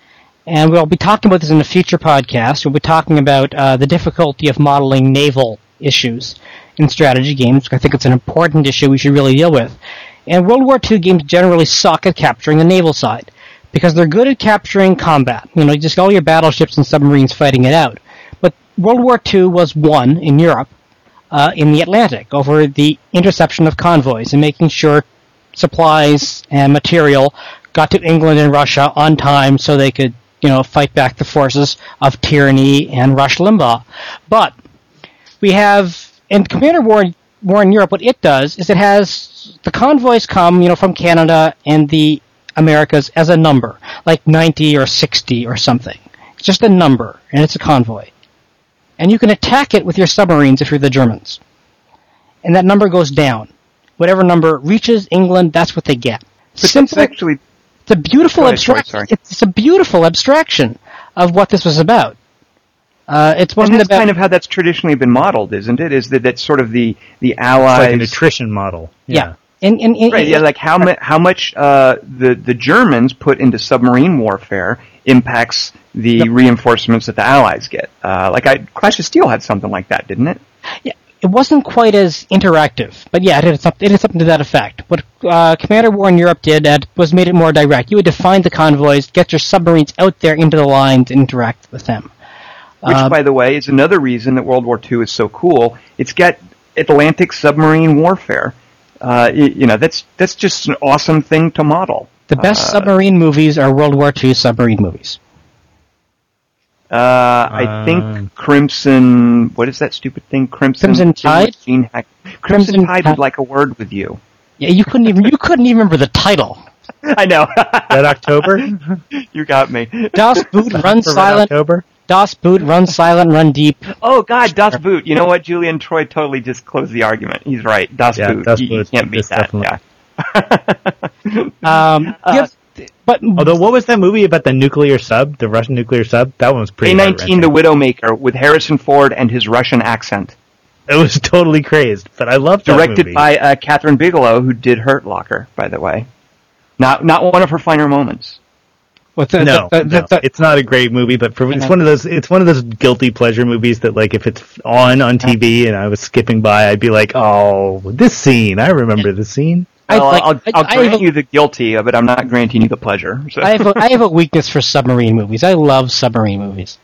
And we'll be talking about this in a future podcast. We'll be talking about uh, the difficulty of modeling naval issues in strategy games. I think it's an important issue we should really deal with. And World War II games generally suck at capturing the naval side because they're good at capturing combat. You know, just all your battleships and submarines fighting it out. But World War II was won in Europe uh, in the Atlantic over the interception of convoys and making sure supplies and material got to England and Russia on time so they could, you know, fight back the forces of tyranny and Rush Limbaugh. But we have in Commander War War in Europe, what it does is it has the convoys come, you know, from Canada and the Americas as a number, like 90 or 60 or something. It's just a number, and it's a convoy. And you can attack it with your submarines if you're the Germans. And that number goes down. Whatever number reaches England, that's what they get. But Simple, actually it's a beautiful ahead, abstraction. sorry. It's, it's a beautiful abstraction of what this was about. Uh, it and wasn't that's about kind of how that's traditionally been modeled, isn't it? Is that that's sort of the the It's allies like an attrition model. yeah. And, and, and, Right, yeah, like how much how much uh, the the Germans put into submarine warfare impacts the Yep. reinforcements that the Allies get. Uh, like I, Clash of Steel had something like that, didn't it? Yeah, it wasn't quite as interactive, but yeah, it had something, it had something to that effect. What uh, Commander War in Europe did was made it more direct. You would define the convoys, get your submarines out there into the lines, and interact with them. Which, Uh, by the way, is another reason that World War II is so cool. It's got Atlantic submarine warfare. Uh, y- you know, that's that's just an awesome thing to model. the best Uh, submarine movies are World War II submarine movies. Uh, I think Crimson. What is that stupid thing? Crimson. Crimson Tide? Gene Hack- Crimson, Crimson Tide Tide. would like a word with you. Yeah, you couldn't even you couldn't even remember the title. *laughs* I know. That October? *laughs* you got me. Das Boot, *laughs* runs Silent. October? Das Boot, Run Silent, Run Deep. Oh God, Das Boot. You know what? Julian Troy totally just closed the argument. He's right. Das Yeah, Boot. Das you, you can't beat is that. definitely- Yeah. *laughs* Um, Uh, yes, but Although, what was that movie about the nuclear sub, the Russian nuclear sub? That one was pretty. K-19, heart-wrenching. The Widowmaker, with Harrison Ford and his Russian accent, It was totally crazed, but I loved that directed movie. by uh, Kathryn Bigelow, who did Hurt Locker, by the way. Not not one of her finer moments. With the, no, the, the, no, the, the, it's not a great movie, but for, it's one of those. It's one of those guilty pleasure movies that, like, if it's on on TV and I was skipping by, I'd be like, "Oh, this scene! I remember this scene." I Well, like- I'll, I- I'll I grant have you the guilty, but I'm not granting you the pleasure. So. I have a, I have a *laughs* weakness for submarine movies. I love submarine movies.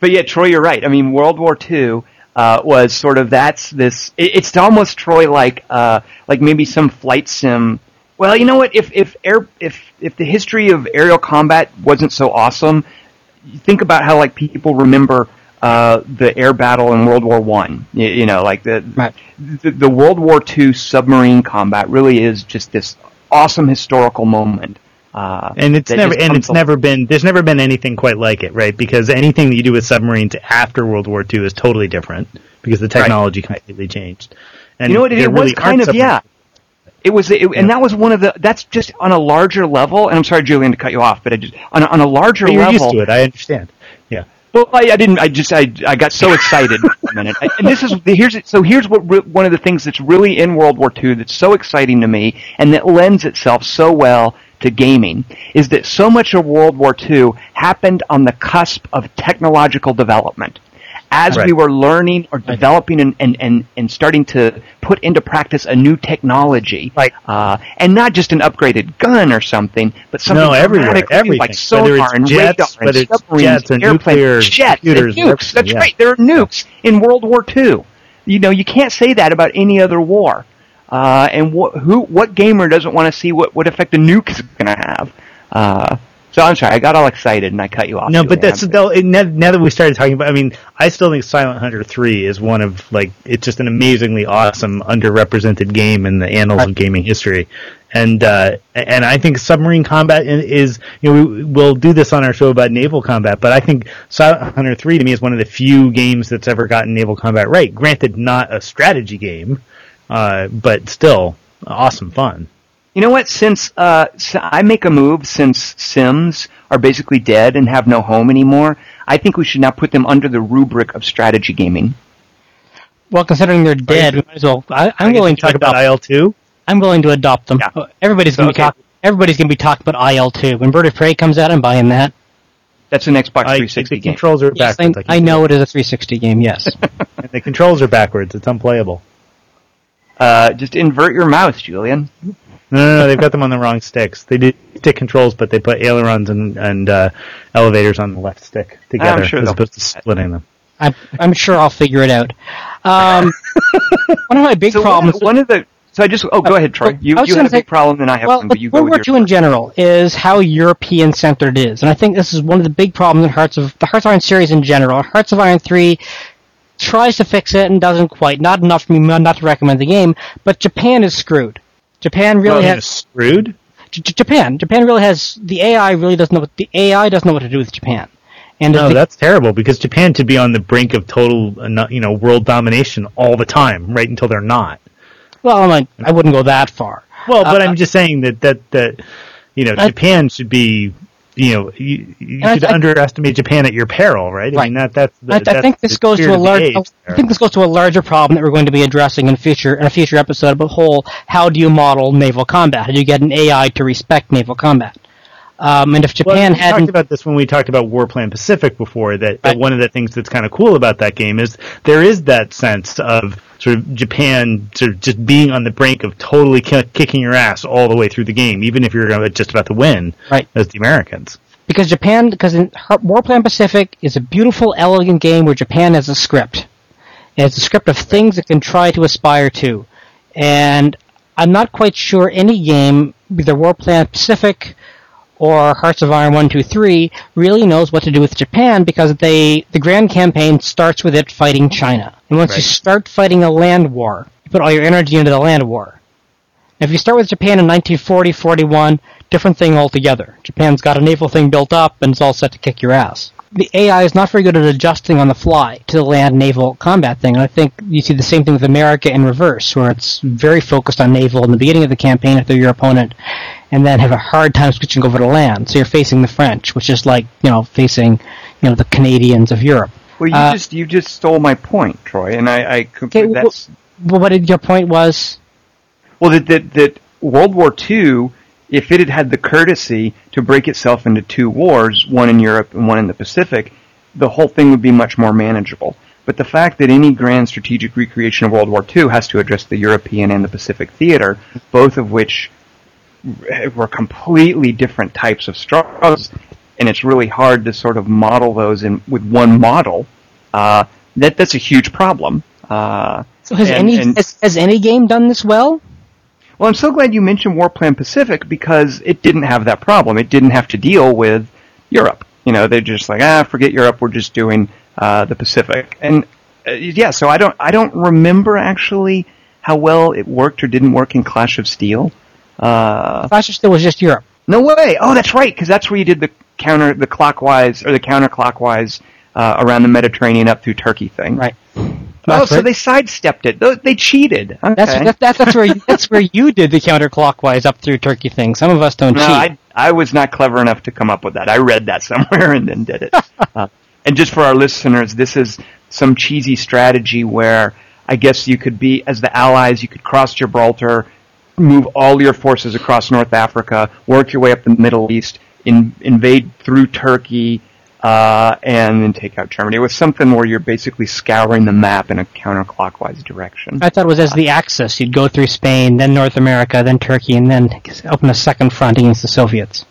But yeah, Troy, you're right. I mean, World War II uh, was sort of that's this. It, it's almost Troy like uh, like maybe some flight sim. Well, you know what? If if air if if the history of aerial combat wasn't so awesome, you think about how like people remember uh, the air battle in World War One. You, you know, like the, Right. the the World War II submarine combat really is just this awesome historical moment. Uh, And it's never and it's never been there's never been anything quite like it, right? Because anything that you do with submarines after World War II is totally different because the technology completely changed. And You know what? It, it was really kind aren't of yeah. It was, it, and that was one of the. That's just on a larger level. And I'm sorry, Julian, to cut you off, but I just on a, on a larger But you're level. used to it. I understand. Yeah. Well, I, I didn't. I just. I, I got so excited for a minute. I, and this is here's so here's what re, one of the things that's really in World War II that's so exciting to me, and that lends itself so well to gaming, is that so much of World War II happened on the cusp of technological development. As Right. we were learning or developing and, and, and, and starting to put into practice a new technology, Right. uh, and not just an upgraded gun or something, but something No, everywhere, everything. like sonar and jets, radar and submarines, jets and airplanes, jets and nukes. That's yeah. right. There are nukes in World War II. You know, you can't say that about any other war. Uh, and wh- who, what gamer doesn't want to see what, what effect a nuke is going to have? Uh, so I'm sorry, I got all excited and I cut you off. No, but that's though. Now, now that we started talking about, I mean, I still think Silent Hunter Three is one of like it's just an amazingly awesome underrepresented game in the annals of gaming history, and uh, and I think submarine combat is you know we, we'll do this on our show about naval combat, but I think Silent Hunter Three to me is one of the few games that's ever gotten naval combat right. Granted, not a strategy game, uh, but still awesome fun. You know what? Since uh, s- I make a move, since Sims are basically dead and have no home anymore, I think we should now put them under the rubric of strategy gaming. Well, considering they're dead, we might as well. I, I'm willing to talk about. IL two. I'm willing to adopt them. Yeah. Everybody's So, going to be okay. talking. Everybody's going to be talking about IL two. When Bird of Prey comes out, I'm buying that. That's an Xbox I, 360 the game. controls are Yes, backwards. I, I know it is a 360 game. Yes. *laughs* And the controls are backwards. It's unplayable. Uh, just invert your mouse, Julian. No, no, no. They've got them on the wrong sticks. They did stick controls, but they put ailerons and, and uh, elevators on the left stick together sure as opposed to splitting them. I'm, I'm sure I'll figure it out. Um, *laughs* one of my big So problems. one, one of the so I just oh go ahead Troy. You I you have a big say- problem and I have well, one, but you World go War with II your in general is how European centered it is, and I think this is one of the big problems in Hearts of the Hearts of Iron series in general. Hearts of Iron three tries to fix it and doesn't quite. Not enough for me not to recommend the game, but Japan is screwed. Japan really Well, has screwed. J- Japan. Japan really has the AI really doesn't know what the AI doesn't know what to do with Japan. And No, the- that's terrible because Japan should be on the brink of total, uh, you know, world domination all the time, right until they're not. well, I'm like, I wouldn't go that far. Well, but Uh, I'm just saying that that that you know, I- Japan should be, you know, you, you should I- underestimate Japan at your peril, right? I Right. mean that that's. The, I, I think this goes to a large. I think this goes to a larger problem that we're going to be addressing in future in a future episode the whole. How do you model naval combat? How do you get an AI to respect naval combat? Um, and if Well, Japan we hadn't, talked about this when we talked about Warplan Pacific before. That, that Right. one of the things that's kind of cool about that game is there is that sense of sort of Japan sort of just being on the brink of totally ki- kicking your ass all the way through the game, even if you're just about to win, Right. as the Americans. because Japan, because Warplan Pacific is a beautiful, elegant game where Japan has a script. It has a script of things it can try to aspire to, and I'm not quite sure any game, either Warplan Pacific or Hearts of Iron 1, 2, 3, really knows what to do with Japan because they the grand campaign starts with it fighting China. And once you start fighting a land war, you put all your energy into the land war. If you start with Japan in 1940, 41, different thing altogether. Japan's got a naval thing built up and it's all set to kick your ass. The AI is not very good at adjusting on the fly to the land naval combat thing, and I think you see the same thing with America in reverse, where it's very focused on naval in the beginning of the campaign if they're your opponent, and then have a hard time switching over to land. So you're facing the French, which is like, you know, facing, you know, the Canadians of Europe. Well, you Uh, just you just stole my point, Troy, and I, I Okay, that's Well, what did your point was? well that, that that World War II, if it had had the courtesy to break itself into two wars, one in Europe and one in the Pacific, the whole thing would be much more manageable. But the fact that any grand strategic recreation of World War II has to address the European and the Pacific theater, both of which were completely different types of struggles, and it's really hard to sort of model those in with one model. Uh, that that's a huge problem. Uh, So has and- any and- has, has any game done this well? Well, I'm so glad you mentioned Warplan Pacific because it didn't have that problem. It didn't have to deal with Europe. You know, they're just like, ah, forget Europe. We're just doing uh, the Pacific. And uh, yeah, so I don't, I don't remember actually how well it worked or didn't work in Clash of Steel. Uh, Clash of Steel was just Europe. no way. Oh, that's right, because that's where you did the counter, the clockwise or the counterclockwise uh, around the Mediterranean up through Turkey thing. Right. Oh, so right. they sidestepped it. They- They cheated. Okay. That's that, that, that's where you, that's where you did the counterclockwise up through Turkey thing. Some of us don't No, cheat. I, I was not clever enough to come up with that. I read that *laughs* somewhere and then did it. *laughs* uh, and just for our listeners, this is some cheesy strategy where I guess you could be, as the Allies, you could cross Gibraltar, move all your forces across North Africa, work your way up the Middle East, in, invade through Turkey, uh, and then take out Germany. It was something where you're basically scouring the map in a counterclockwise direction. I thought it was as the Axis. You'd go through Spain, then North America, then Turkey, and then open a second front against the Soviets.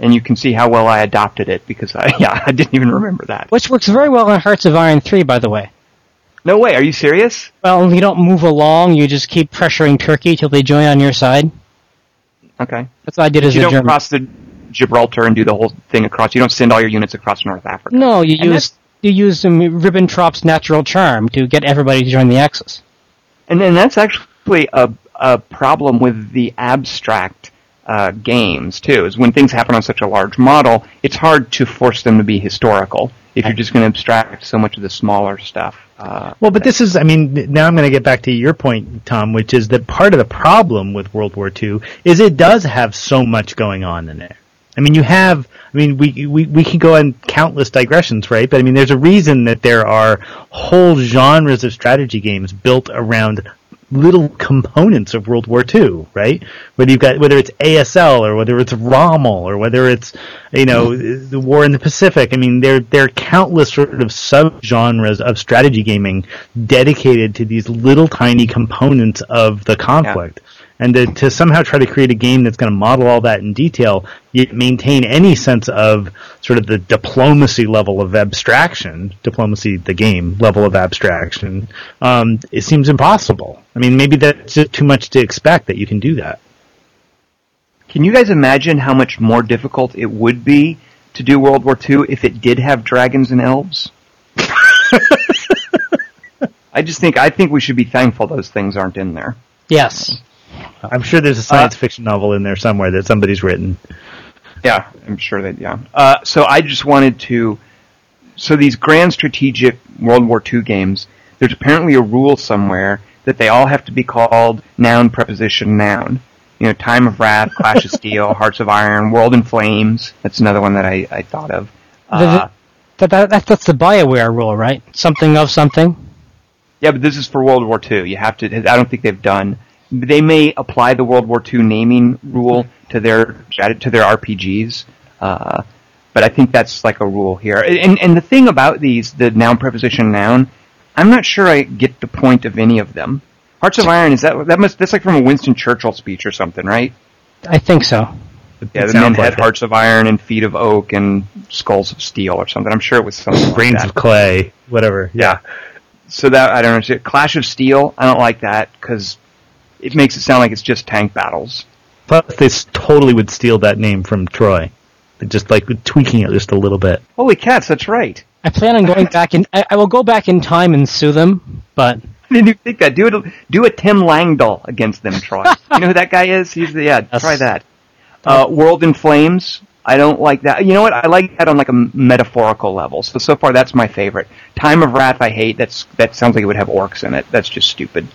And you can see how well I adopted it because I, *laughs* yeah, I didn't even remember that. Which works very well in Hearts of Iron 3, by the way. No way, are you serious? Well, you don't move along, you just keep pressuring Turkey till they join on your side. Okay. That's what I did as you a don't German. cross the Gibraltar and do the whole thing across. You don't send all your units across North Africa. No, you And use you use um, Ribbentrop's natural charm to get everybody to join the Axis. And then that's actually a, a problem with the abstract uh, games too. Is when things happen on such a large model, it's hard to force them to be historical if you're just going to abstract so much of the smaller stuff. Uh, Well, but this is, I mean, now I'm going to get back to your point, Tom, which is that part of the problem with World War II is it does have so much going on in it. I mean, you have, I mean, we, we, we can go on countless digressions, right? But I mean, there's a reason that there are whole genres of strategy games built around little components of World War II, right? Whether you've got, whether it's ASL or whether it's Rommel or whether it's, you know, the war in the Pacific. I mean, there, there are countless sort of sub-genres of strategy gaming dedicated to these little tiny components of the conflict. And to, to somehow try to create a game that's going to model all that in detail, yet maintain any sense of sort of the diplomacy level of abstraction, diplomacy, the game level of abstraction, um, it seems impossible. I mean, maybe that's just too much to expect that you can do that. Can you guys imagine how much more difficult it would be to do World War II if it did have dragons and elves? *laughs* I just think I think we should be thankful those things aren't in there. Yes. I'm sure there's a science uh, fiction novel in there somewhere that somebody's written. Yeah, I'm sure that. Yeah. Uh, so I just wanted to. So these grand strategic World War II games, there's apparently a rule somewhere that they all have to be called noun preposition noun. You know, Time of Wrath, Clash of Steel, *laughs* Hearts of Iron, World in Flames. That's another one that I, I thought of. Uh, that, that, that, that's the Bioware rule, right? Something of something. Yeah, but this is for World War II. You have to. I don't think they've done. They may apply the World War II naming rule to their to their RPGs, uh, but I think that's like a rule here. And and the thing about these, the noun preposition noun, I'm not sure I get the point of any of them. Hearts of Iron is that that must that's like from a Winston Churchill speech or something, right? I think so. Yeah, the men had hearts of iron and feet of oak and skulls of steel or something. I'm sure it was something brains like of clay, whatever. Yeah. So that I don't know. Clash of Steel, I don't like that because it makes it sound like it's just tank battles. Plus, they totally would steal that name from Troy, just like tweaking it just a little bit. Holy cats, that's right. I plan on going back in. I, I will go back in time and sue them, but I didn't even think that. Do it. Do a Tim Langdell against them, Troy. you know who that guy is? He's the yeah. Try that. Uh, World in Flames. I don't like that. You know what? I like that on like a metaphorical level. So so far, that's my favorite. Time of Wrath, I hate. That's that sounds like it would have orcs in it. That's just stupid.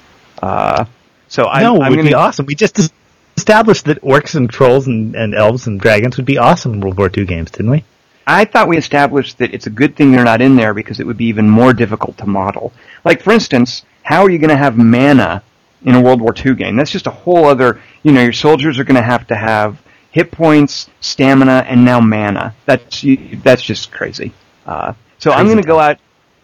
Uh, so I, no, it would gonna, be awesome. We just established that orcs and trolls and, and elves and dragons would be awesome in World War II games, didn't we? I thought we established that it's a good thing they're not in there because it would be even more difficult to model. Like, for instance, how are you going to have mana in a World War II game? That's just a whole other, you know, your soldiers are going to have to have hit points, stamina, and now mana. That's that's just crazy. Uh, so crazy I'm going to go out.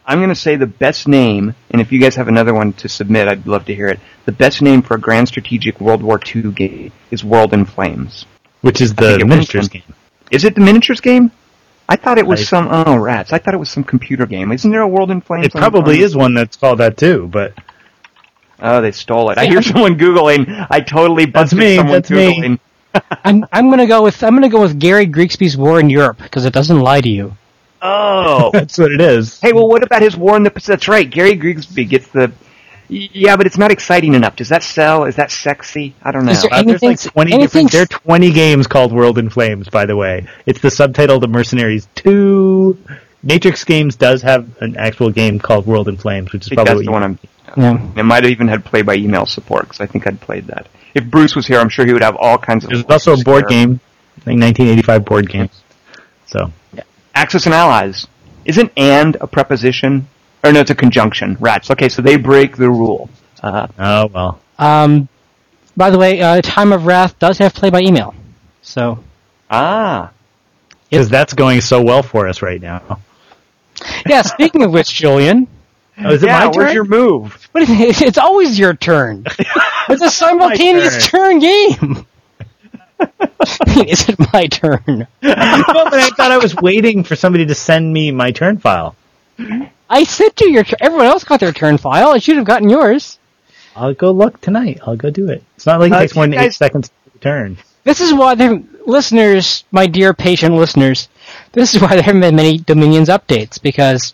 I'm going to say the best name, and if you guys have another one to submit, I'd love to hear it. The best name for a grand strategic World War II game is World in Flames, which is the miniatures game. Is it the miniatures game? I thought it was I, some oh rats. I thought it was some computer game. Isn't there a World in Flames? It probably is one that's called that too, but oh, they stole it. I hear someone googling. I totally busted me, someone googling. Me. *laughs* I'm I'm gonna go with I'm gonna go with Gary Grigsby's War in Europe because it doesn't lie to you. Oh, *laughs* that's what it is. Hey, well, what about his War in the? That's right. Gary Grigsby gets the. Yeah, but it's not exciting enough. Does that sell? Is that sexy? I don't know. Is there uh, there's like 20 different, there are 20 games called World in Flames, by the way. It's the subtitle to Mercenaries 2. Matrix Games does have an actual game called World in Flames, which is probably that's the one I'm. Yeah. It might have even had play by email support because I think I'd played that if Bruce was here, I'm sure he would have all kinds of. There's also a board game, I think 1985 board game. So. Yeah. Axis and allies. Isn't and a preposition? Or no, it's a conjunction. Rats. Okay, so they break the rule. Uh, oh well. Um, by the way, uh, Time of Wrath does have play by email. So. Ah. Because that's going so well for us right now. Yeah. Speaking of which, Julian. *laughs* Oh, is it yeah, my turn? Where's your move? But *laughs* it's always your turn. *laughs* It's a simultaneous turn. turn game. *laughs* Is it my turn? no, but I thought I was waiting for somebody to send me my turn file. I sent you your. Everyone else got their turn file. I should have gotten yours. I'll go look tonight. I'll go do it. It's not like it uh, takes more than eight seconds to turn. This is why, the listeners, my dear patient listeners, this is why there haven't been many Dominions updates because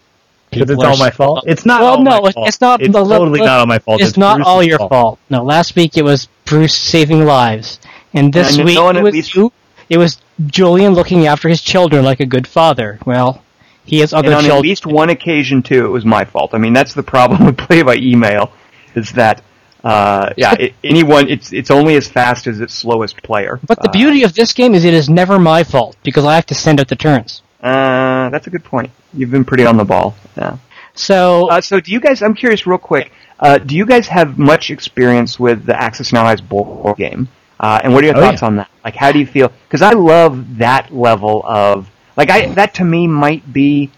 because it's all my fault. It's not. Well, no, it's not. It's totally not all my fault. It's, it's not Bruce's all your fault. fault. No, last week it was Bruce saving lives, and this and week it was least... you. It was Julian looking after his children like a good father. Well, he has other and on children. at least one occasion too, it was my fault. I mean, that's the problem *laughs* with play by email, is that. Uh, yeah, it, anyone, it's it's only as fast as its slowest player. But the uh, beauty of this game is it is never my fault because I have to send out the turns. Uh, that's a good point. You've been pretty on the ball. Yeah. So, uh, so do you guys? I'm curious, real quick. Uh, do you guys have much experience with the Axis and Allies board game? Uh, and what are your oh, thoughts yeah. on that? Like, how do you feel? Because I love that level of like I that to me might be.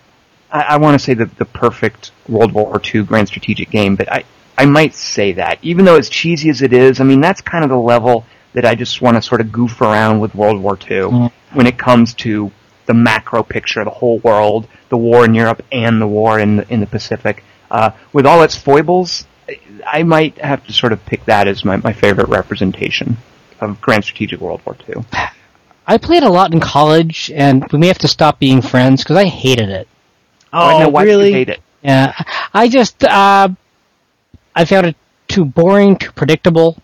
I, I want to say the the perfect World War II grand strategic game, but I I might say that. Even though as cheesy as it is, I mean, that's kind of the level that I just want to sort of goof around with World War II Mm. when it comes to the macro picture, the whole world, the war in Europe and the war in the, in the Pacific. Uh, with all its foibles, I- I might have to sort of pick that as my, my favorite representation of Grand Strategic World War II. I played a lot in college, and we may have to stop being friends because I hated it. Oh, no, why really? you hate it? Yeah, I just uh, I found it too boring, too predictable,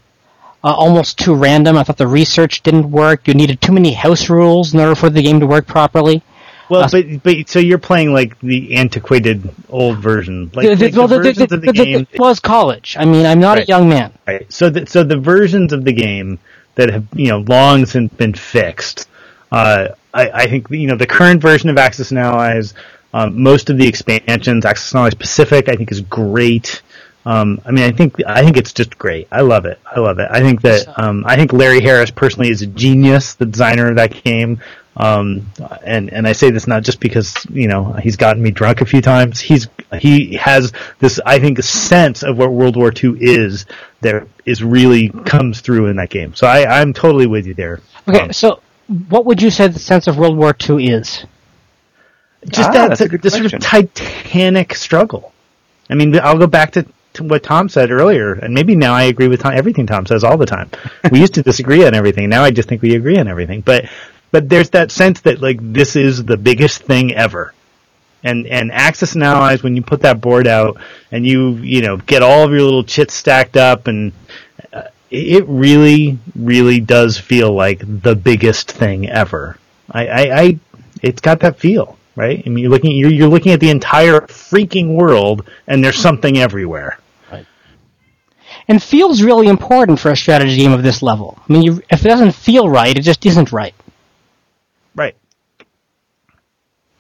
uh, almost too random. I thought the research didn't work. You needed too many house rules in order for the game to work properly. Well, Uh, but but so you're playing like the antiquated old version, like, The- the- like well, the the- the- versions of the the- the- game. it was college. I mean, I'm not Right. a young man. Right. So the, so the versions of the game that have you know long since been fixed. Uh, I, I think you know the current version of Axis and Allies. Um, most of the expansions, Axis and Allies Pacific, I think is great. Um, I mean, I think I think it's just great. I love it. I love it. I think that um, I think Larry Harris personally is a genius, the designer of that game. Um, and and I say this not just because you know he's gotten me drunk a few times. He's he has this I think sense of what World War II is that is really comes through in that game. So I I'm totally with you there. Okay, Um, so what would you say the sense of World War II is? just Ah, that that's a good the sort of titanic struggle. I mean, I'll go back to, to what Tom said earlier, and maybe now I agree with Tom, everything Tom says all the time. *laughs* we used to disagree on everything. Now I just think we agree on everything. But but there's that sense that like this is the biggest thing ever. And and Axis and Allies, when you put that board out and you you know get all of your little chits stacked up, and uh, it really really does feel like the biggest thing ever. I, I, I it's got that feel, right? I mean, you're looking you're, you're looking at the entire freaking world, and there's something everywhere. And feels really important for a strategy game of this level. I mean, you, if it doesn't feel right, it just isn't right. Right.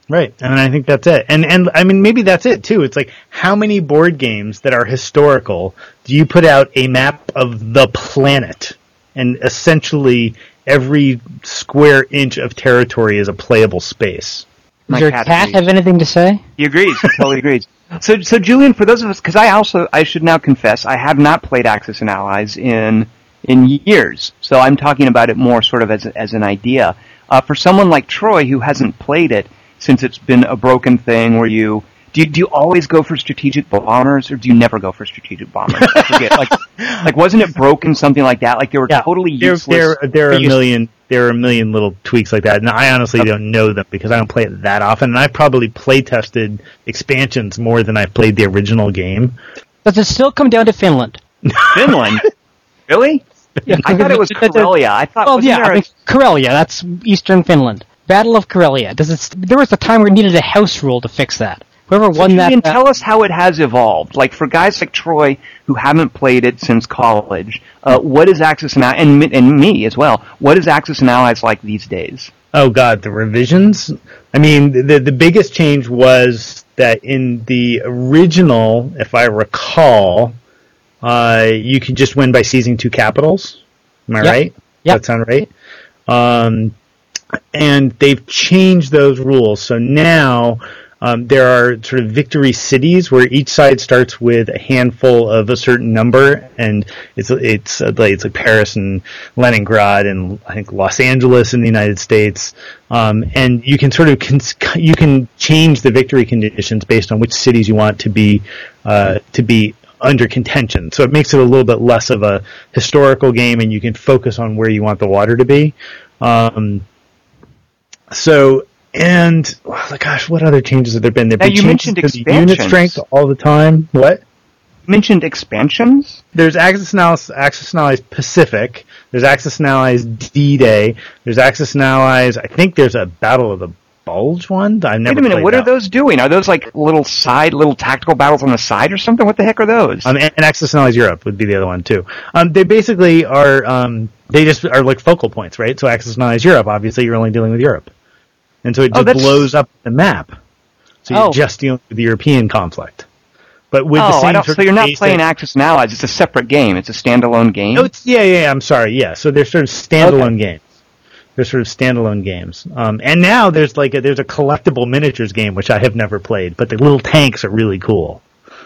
Right. And I think that's it. And and I mean maybe that's it too. It's like how many board games that are historical do you put out a map of the planet and essentially every square inch of territory is a playable space. My Does your cat cat have anything to say? He agrees. He totally agrees. *laughs* So, so Julian, for those of us, because I also, I should now confess, I have not played Axis and Allies in in years. So I'm talking about it more sort of as as an idea. Uh, for someone like Troy who hasn't played it since it's been a broken thing, where you do you, do you always go for strategic bombers or do you never go for strategic bombers? I forget. like, *laughs* like wasn't it broken something like that? Like they were Yeah. totally There useless. there there are a million there are a million little tweaks like that. And I honestly don't know them because I don't play it that often and I've probably play tested expansions more than I've played the original game. Does it still come down to Finland? *laughs* Finland. really? I thought it was *laughs* Karelia. I thought. Well, yeah, there I a- mean, Karelia. That's Eastern Finland. Battle of Karelia. Does it? There was a time where we needed a house rule to fix that. Whoever won Julian, that. tell us how it has evolved. Like for guys like Troy who haven't played it since college, uh, what is Axis and Allies, and, me- and me as well? What is Axis and Allies like these days? Oh God, the revisions. I mean, the the biggest change was that in the original, if I recall, uh, you could just win by seizing two capitals. Am I Yep. right? Yep. Does that sound right? Um, and they've changed those rules. So now um, there are sort of victory cities where each side starts with a handful of a certain number, and it's it's uh, like it's like Paris and Leningrad and I think Los Angeles in the United States, um, and you can sort of cons- you can change the victory conditions based on which cities you want to be uh, to be under contention. So it makes it a little bit less of a historical game, and you can focus on where you want the water to be. Um, so and oh, gosh, what other changes have there been? There Now, been you changes mentioned the unit expansions. strength all the time. What? You mentioned expansions. There's Axis and Allies, Axis and Allies Pacific. There's Axis and Allies D-Day. There's Axis and Allies. I think there's a Battle of the Bulge one. I never. Wait a minute, what are one. those doing? Are those like little side, little tactical battles on the side or something? What the heck are those? Um, and, and Axis and Allies Europe would be the other one too. Um, they basically are. Um, they just are like focal points, right? So Axis and Allies Europe. Obviously, you're only dealing with Europe, and so it Oh, just that's- blows up the map. So you're Oh. just dealing with the European conflict, but with the oh, same don't, sort so you're not playing Axis and Allies. It's a separate game. It's a standalone game. No, it's yeah, yeah. yeah, I'm sorry. Yeah, so they're sort of standalone games. They're sort of standalone games. Um, and now there's like a, there's a collectible miniatures game which I have never played, but the little tanks are really cool.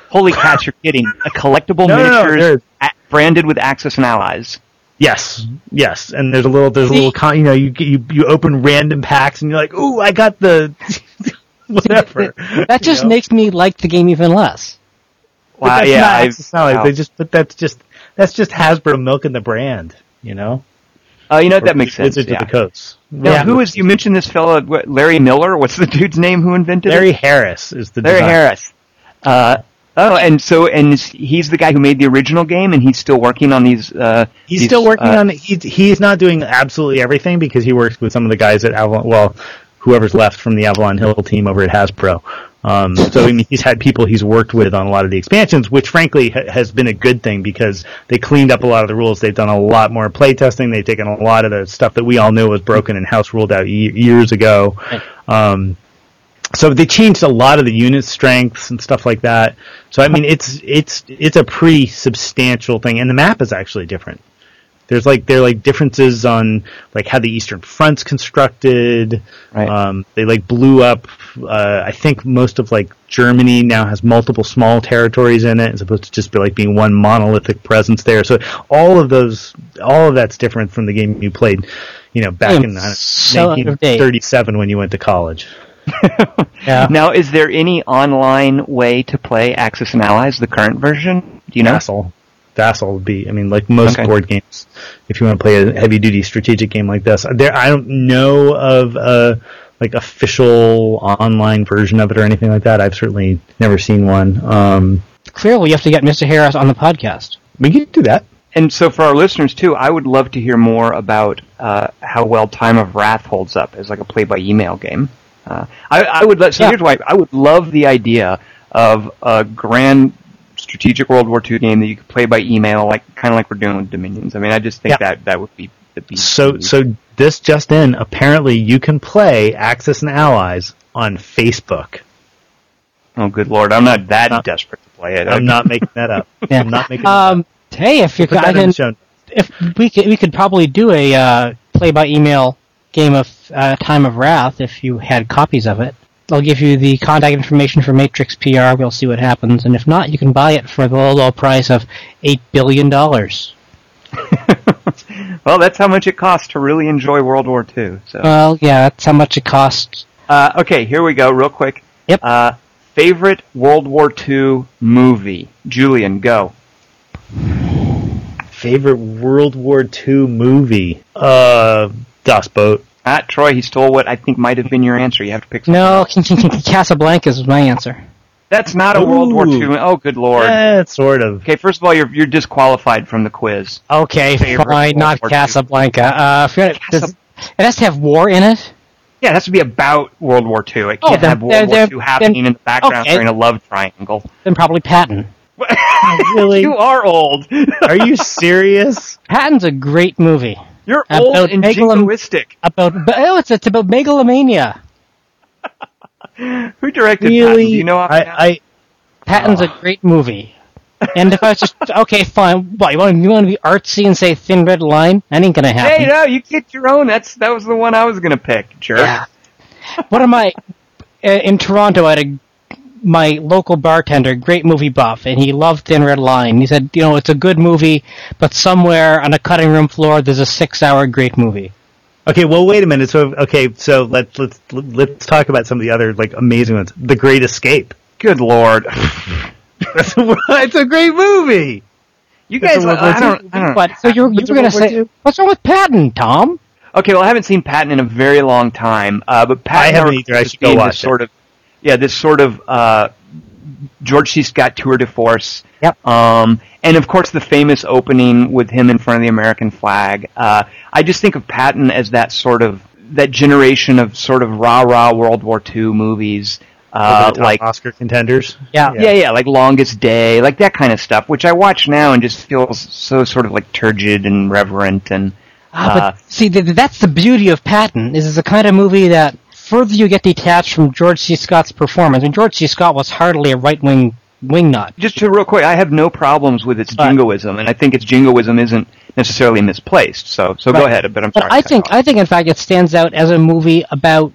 Holy cats, you're kidding! A collectible *laughs* No, no, no, miniatures a- branded with Axis and Allies. Yes, yes, and there's a little, there's a little, con- you know, you you you open random packs and you're like, ooh, I got the *laughs* whatever. That just You know? makes me like the game even less. Wow, that's yeah, not I've- Axis Allies. wow. They just, but that's just that's just Hasbro milking the brand, you know. Uh, you know that makes sense. Wizards Yeah. of the Coast. Now, Yeah. who is you mentioned this fellow what, Larry Miller? What's the dude's name who invented it? Larry it? Harris is the Larry designer. Harris. Uh, oh, and so and he's the guy who made the original game, and he's still working on these. Uh, He's these, still working uh, on. He's he's not doing absolutely everything because he works with some of the guys at Avalon. Well, whoever's left from the Avalon Hill team over at Hasbro. Um, so I mean, he's had people he's worked with on a lot of the expansions, which frankly ha- has been a good thing because they cleaned up a lot of the rules. They've done a lot more playtesting. They've taken a lot of the stuff that we all knew was broken and house ruled out ye- years ago. Um, so they changed a lot of the unit strengths and stuff like that. So I mean, it's it's it's a pretty substantial thing, and the map is actually different. There's like there are like differences on like how the Eastern Front's constructed. Right. Um, they like blew up. Uh, I think most of like Germany now has multiple small territories in it, as opposed to just be like being one monolithic presence there. So all of those, all of that's different from the game you played, you know, back in so out of date. 1937 when you went to college. *laughs* Yeah. Now, is there any online way to play Axis and Allies, the current version? Do you know? Vassal. Vassal would be, I mean, like most Okay. board games, if you want to play a heavy duty strategic game like this. There, I don't know of a, like official online version of it or anything like that. I've certainly never seen one. Um, Clearly, you have to get Mr. Harris on the podcast. we can do that. And so, for our listeners too, I would love to hear more about uh, how well Time of Wrath holds up as like a play-by-email game. Uh, I, I would let. So Yeah. here's why I would love the idea of a grand strategic World War II game that you could play by email, like kind of like we're doing with Dominions. I mean, I just think Yeah. that that would be the beast. So, so this just in, apparently you can play Axis and Allies on Facebook. oh, good lord, I'm not that Uh, desperate to play it. I'm not making that up. *laughs* Yeah. I'm not making that up. Um, hey, if you Put could, I that in can, if we could, we could probably do a uh, play-by-email game of uh, Time of Wrath if you had copies of it. I'll give you the contact information for Matrix PR. We'll see what happens, and if not, you can buy it for the low, low price of eight billion dollars. *laughs* well, that's how much it costs to really enjoy World War II. So, Well, yeah, that's how much it costs. uh, okay, here we go, real quick. Yep. Uh, favorite World War II movie, Julian, go. Favorite World War II movie? Uh, Das Boot. Ah, Troy, he stole what I think might have been your answer. You have to pick. something No, else. *laughs* Casablanca is my answer. that's not a World War Ooh. II. Oh, good lord. Eh, sort of. Okay, first of all, you're you're disqualified from the quiz. Okay, Favorite fine, World not War II. Casablanca. Uh, forget it. Does, it has to have war in it. Yeah, it has to be about World War II. It Oh, can't then- have World then- War then- II happening in the background okay. during a love triangle. Then probably Patton. *laughs* Really? you are old. Are you *laughs* serious? Patton's a great movie You're old and megalom- jingoistic. about. Oh, it's, it's about megalomania. *laughs* Who directed really? Patton? Do you know? I, I, Patton's a great movie. And if I was just *laughs* okay, fine. What you want? You want to be artsy and say Thin Red Line? That ain't gonna happen. Hey, no, you get your own. That's that was the one I was gonna pick, jerk. Yeah. One of my uh, in Toronto, I had a my local bartender, great movie buff, and he loved Thin Red Line. He said, you know, it's a good movie, but somewhere on a cutting room floor, there's a six-hour great movie. okay, well, wait a minute. So, okay, so let's let's let's talk about some of the other like amazing ones. The Great Escape. Good lord. That's *laughs* a, it's a great movie. You guys, It's a I don't, II. I don't But so you're, you What's were going to say, II? what's wrong with Patton, Tom? Okay, well, I haven't seen Patton in a very long time, uh, but Patton I haven't never either. I should go watch this it. sort of, yeah, this sort of uh, George C. Scott tour de force. Yep. Um, and of course, the famous opening with him in front of the American flag. Uh, I just think of Patton as that sort of that generation of sort of rah rah World War II movies. Uh, Over the top like Oscar contenders. Yeah. yeah, yeah, like Longest Day, like that kind of stuff, which I watch now and just feels so sort of like turgid and reverent and. Ah, uh, but see, th- th- that's the beauty of Patton. Is it's the kind of movie that further you get detached from George C. Scott's performance. Mean, George C. Scott was hardly a right-wing wingnut. just to real quick, I have no problems with its jingoism, and I think its jingoism isn't necessarily misplaced. So, so go ahead. But I'm But. I think. I think in fact it stands out as a movie about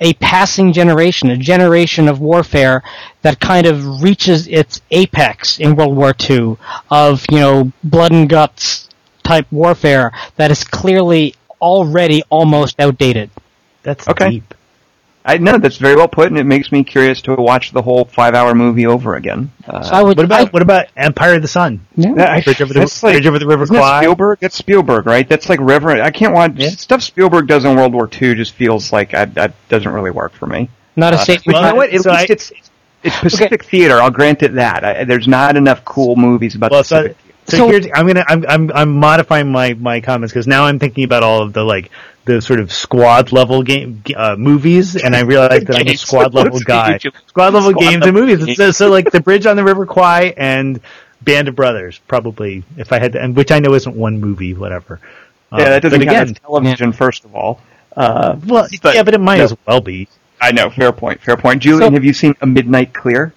a passing generation, a generation of warfare that kind of reaches its apex in World War II of, you know, blood and guts type warfare that is clearly already almost outdated. That's Okay. deep. I know that's very well put, and it makes me curious to watch the whole five-hour movie over again. Uh, So I would, What about I- what about Empire of the Sun? yeah. that- Bridge over the, that's like- Bridge over the River Isn't that Kwai. Spielberg? That's Spielberg, right? That's like Reverend. I can't watch Yeah. stuff Spielberg does in World War II. Just feels like that that doesn't really work for me. not a Uh, safe. but you know what? At so least I- it's it's Pacific Theater. I'll grant it that. I, there's not enough cool movies about Well, the so, Pacific. So, So- here's I'm gonna I'm I'm I'm modifying my my comments because now I'm thinking about all of the like the sort of squad level game uh, movies, and I realize that I'm a squad level *laughs* guy. Squad level Squad games level and movies. games. So, so like the Bridge on the River Kwai and Band of Brothers, probably if I had to, and which I know isn't one movie, whatever. Um, yeah, that doesn't but count again, as television. First of all, uh, well, but- yeah, but it might no. as well be. I know. Fair point. Fair point. Julian, So- have you seen A Midnight Clear?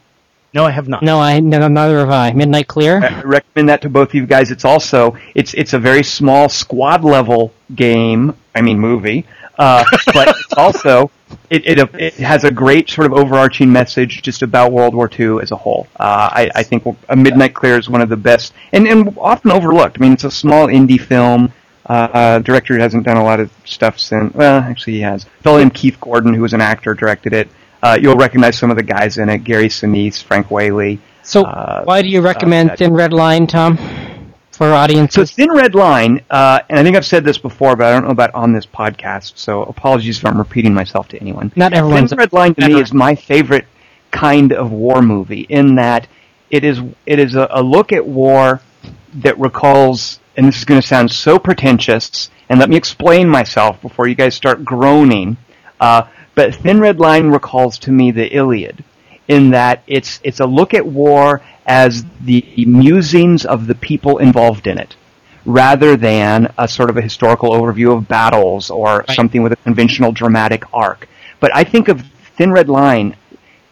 No, I have not. No, I no, neither have I. Midnight Clear. I recommend that to both of you guys. It's also it's it's a very small squad level game. I mean movie, uh, *laughs* but it's also it, it it has a great sort of overarching message just about World War II as a whole. Uh, I, I think A Midnight Clear is one of the best and and often overlooked. I mean, it's a small indie film. Uh, uh, director hasn't done a lot of stuff since. Well, actually, he has. A fellow named Keith Gordon, who was an actor, directed it. Uh, you'll recognize some of the guys in it: Gary Sinise, Frank Whaley. So uh, why do you recommend that- Thin Red Line, Tom, for audiences? So? Thin Red Line, uh, and I think I've said this before, but I don't know about on this podcast, so apologies if I'm repeating myself to anyone. Not everyone. Thin Red Line to me is my favorite kind of war movie in that it is it is a, a look at war that recalls, and this is going to sound so pretentious, and let me explain myself before you guys start groaning. Uh, but Thin Red Line recalls to me the Iliad, in that it's it's a look at war as the musings of the people involved in it, rather than a sort of a historical overview of battles or Right. something with a conventional dramatic arc. But I think of Thin Red Line,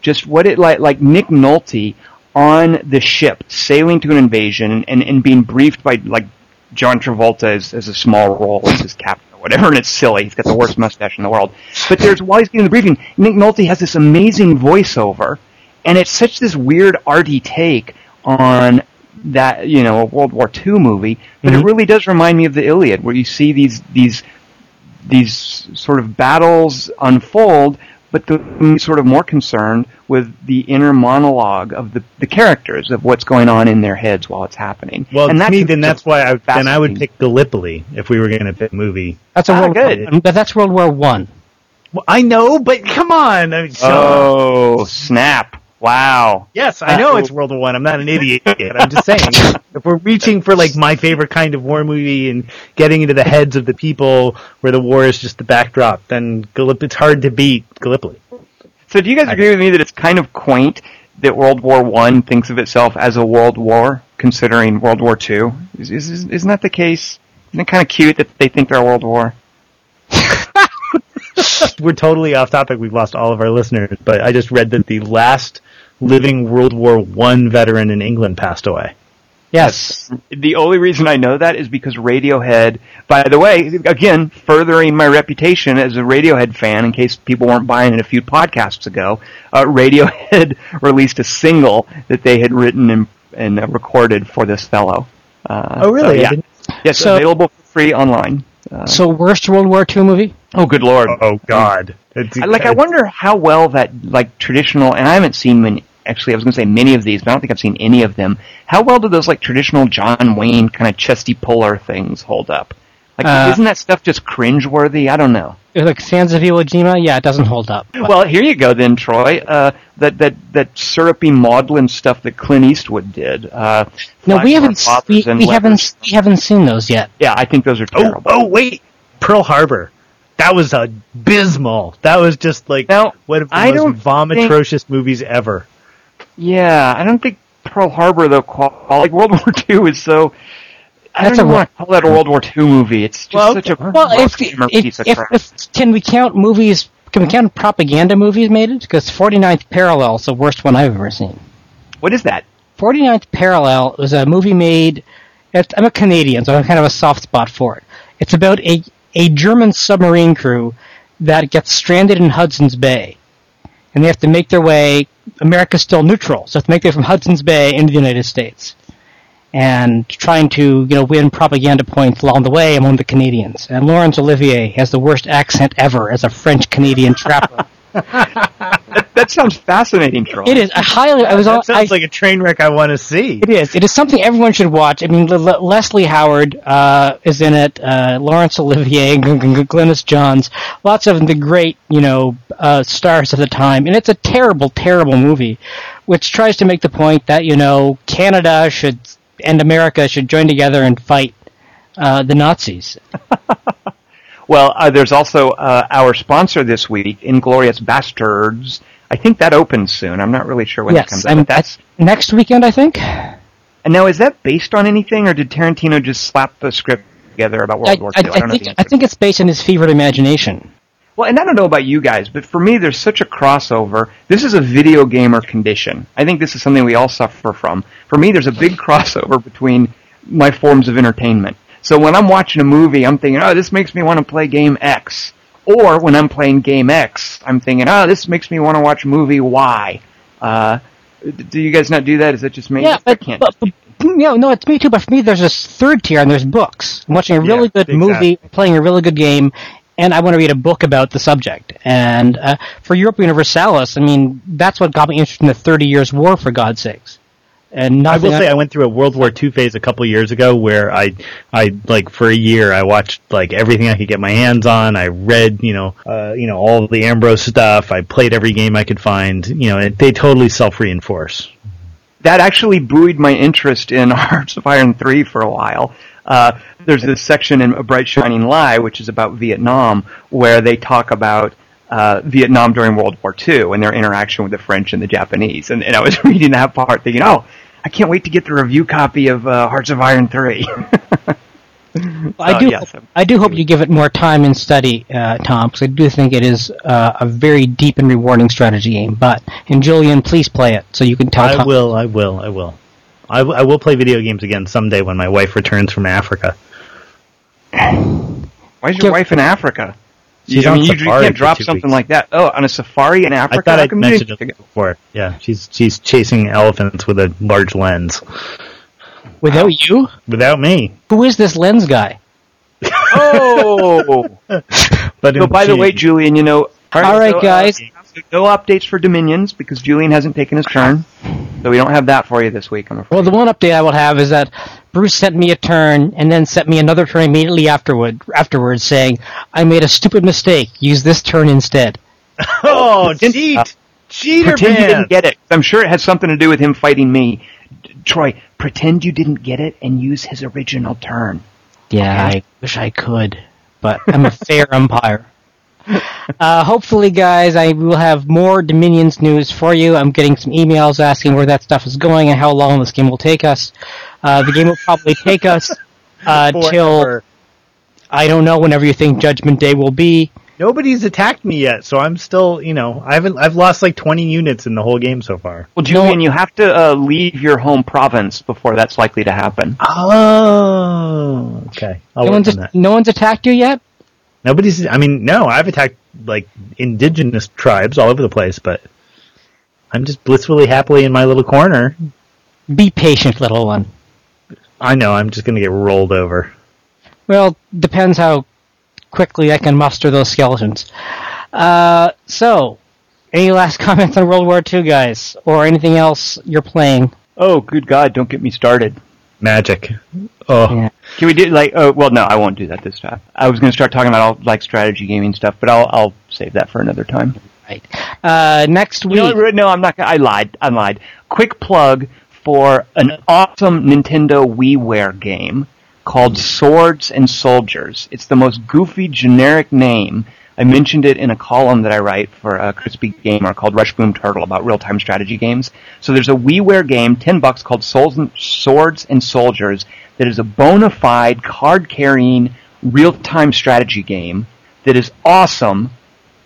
just what it like like Nick Nolte on the ship sailing to an invasion and, and being briefed by like John Travolta as, as a small role as his captain whatever, and it's silly. He's got the worst mustache in the world. But there's while he's getting the briefing, Nick Nolte has this amazing voiceover, and it's such this weird arty take on that you know a World War II movie, but it mm-hmm. really does remind me of the Iliad, where you see these these these sort of battles unfold, but the sort of more concerned with the inner monologue of the, the characters of what's going on in their heads while it's happening. Well, and to me, then that's why I then I would pick Gallipoli if we were going to pick a movie. That's a Ah, World good. War, but that's World War One. Well, I know, but come on. I mean, Sean. Oh, snap! Wow. Yes, I uh, know it's oh. World War One. I'm not an idiot. I'm just *laughs* saying, if we're reaching for like my favorite kind of war movie and getting into the heads of the people where the war is just the backdrop, then Gallip- it's hard to beat Gallipoli. So, do you guys agree with me that it's kind of quaint that World War One thinks of itself as a world war, considering World War Two? Is, is, isn't that the case? Isn't it kind of cute that they think they're a world war? *laughs* We're totally off topic. We've lost all of our listeners, but I just read that the last living World War One veteran in England passed away. Yes. The only reason I know that is because Radiohead, by the way, again, furthering my reputation as a Radiohead fan, in case people weren't buying it a few podcasts ago, uh, Radiohead *laughs* released a single that they had written and, and uh, recorded for this fellow. Uh, Oh, really? so, yeah. Yes, So- available for free online. Uh, So worst World War II movie? oh, good lord! Oh God! It's, like I wonder how well that like traditional and I haven't seen many actually I was gonna say many of these, but I don't think I've seen any of them. How well do those like traditional John Wayne kind of Chesty Puller things hold up? Like Uh, isn't that stuff just cringeworthy? I don't know. Like Sands of Iwo Jima? Yeah, it doesn't hold up. But- *laughs* Well, here you go then, Troy. Uh, that that that syrupy maudlin stuff that Clint Eastwood did. Uh, no, we haven't. We, we haven't. We haven't seen those yet. Yeah, I think those are Oh, terrible. oh wait, Pearl Harbor. That was abysmal. That was just like Now, one of the I most don't vomitrocious movies ever. Yeah, I don't think Pearl Harbor though. Qual- like World *laughs* War II is so. I That's a want to call that a World War II movie. It's just Well, such a Well, if, if, piece of if, if can we count movies? Can we count propaganda movies made it? Because 49th Parallel is the worst one I've ever seen. what is that? 49th Parallel was a movie made. I'm a Canadian, so I have kind of a soft spot for it. It's about a a German submarine crew that gets stranded in Hudson's Bay, and they have to make their way. America's still neutral, so they have to make their way from Hudson's Bay into the United States, and trying to you know win propaganda points along the way among the Canadians. And Laurence Olivier has the worst accent ever as a French Canadian *laughs* trapper. that, that sounds fascinating, Troy. It is. I highly. I was. That I, sounds like a train wreck I want to see. It is. It is something everyone should watch. I mean, L- L- Leslie Howard uh, is in it. Uh, Laurence Olivier, G- G- Glynis Johns, lots of the great, you know, uh, stars of the time, and it's a terrible, terrible movie, which tries to make the point that you know Canada should and America should join together and fight uh, the Nazis. *laughs* Well, uh, there's also uh, our sponsor this week, Inglourious Basterds. I think that opens soon. I'm not really sure when it yes, comes out. I'm, that's next weekend, I think. and now is that based on anything, or did Tarantino just slap the script together about World I, War I, II? I don't know think I think it's based on his fevered imagination. Well, and I don't know about you guys, but for me, there's such a crossover. This is a video gamer condition. I think this is something we all suffer from. For me, there's a big *laughs* crossover between my forms of entertainment. So when I'm watching a movie, I'm thinking, oh, this makes me want to play game X. Or when I'm playing game X, I'm thinking, oh, this makes me want to watch movie Y. Uh, do you guys not do that? Is that just me? Yeah, I can't. but, but no, no, it's me too. But for me, there's this third tier, and there's books. I'm watching a really Yeah, good movie, playing a really good game, and I want to read a book about the subject. And uh, for Europa Universalis, I mean, that's what got me interested in the Thirty Years' War, for God's sakes. And I will nothing say I went through a World War II phase a couple years ago where I, I like for a year I watched like everything I could get my hands on. I read, you know, uh, you know all the Ambrose stuff. I played every game I could find. You know, it, they totally self reinforce. that actually buoyed my interest in *laughs* Hearts of Iron 3 for a while. Uh, there's this section in A Bright Shining Lie, which is about Vietnam, where they talk about uh, Vietnam during World War II and their interaction with the French and the Japanese. And, and I was *laughs* reading that part thinking, oh, I can't wait to get the review copy of uh, Hearts of Iron 3. *laughs* I Uh, do. yes. I do hope you give it more time and study, uh, Tom, because I do think it is uh, a very deep and rewarding strategy game. But and Julian, please play it so you can tell. I Tom- will. I will. I will. I, w- I will play video games again someday when my wife returns from Africa. Why is your Give- wife in Africa? She's I on mean, you, you safari can't drop something weeks. like that. Oh, on a safari in Africa? I thought I'd mentioned it before. Yeah, she's she's chasing elephants with a large lens. Without you, Without me. who is this lens guy? Oh! *laughs* But So, by the way, Julian, you know. All right, so, uh, guys. No updates for Dominions because Julian hasn't taken his turn, so we don't have that for you this week. I'm afraid. Well, the one update I will have is that Bruce sent me a turn and then sent me another turn immediately afterward, afterwards, saying, "I made a stupid mistake. Use this turn instead." *laughs* oh, cheat, uh, cheater pretend you didn't get it. I'm sure it has something to do with him fighting me. D- Troy, pretend you didn't get it and use his original turn. Yeah, I wish I could, but I'm a fair *laughs* umpire. *laughs* Uh, hopefully, guys, I will have more Dominions news for you. I'm getting some emails asking where that stuff is going and how long this game will take us. Uh, the game will probably take us *laughs* uh, till I don't know whenever you think Judgment Day will be. Nobody's attacked me yet, so I'm still, you know, I haven't. I've lost like 20 units in the whole game so far. Well, Julian, you have to uh, leave your home province before that's likely to happen. Oh, okay. I'll No work one's, on that. no one's attacked you yet. Nobody's. I mean, no, I've attacked like indigenous tribes all over the place, but I'm just blissfully happily in my little corner. Be patient, little one. I know. I'm just gonna get rolled over. Well, depends how quickly I can muster those skeletons. Uh, so, any last *laughs* comments on World War II, guys, or anything else you're playing? Oh, good God! Don't get me started. Magic. Oh, Yeah. Can we do like? Oh, well, no, I won't do that this time. I was going to start talking about all like strategy gaming stuff, but I'll I'll save that for another time. Right. Uh, next week. You know, what? no, I'm not. I lied. I lied. Quick plug for an awesome Nintendo WiiWare game called Swords and Soldiers. It's the most goofy, generic name. I mentioned it in a column that I write for a Crispy Gamer called Rush Boom Turtle about real-time strategy games. So there's a WiiWare game, ten bucks, called Souls and, Swords and Soldiers that is a bona fide card-carrying real-time strategy game that is awesome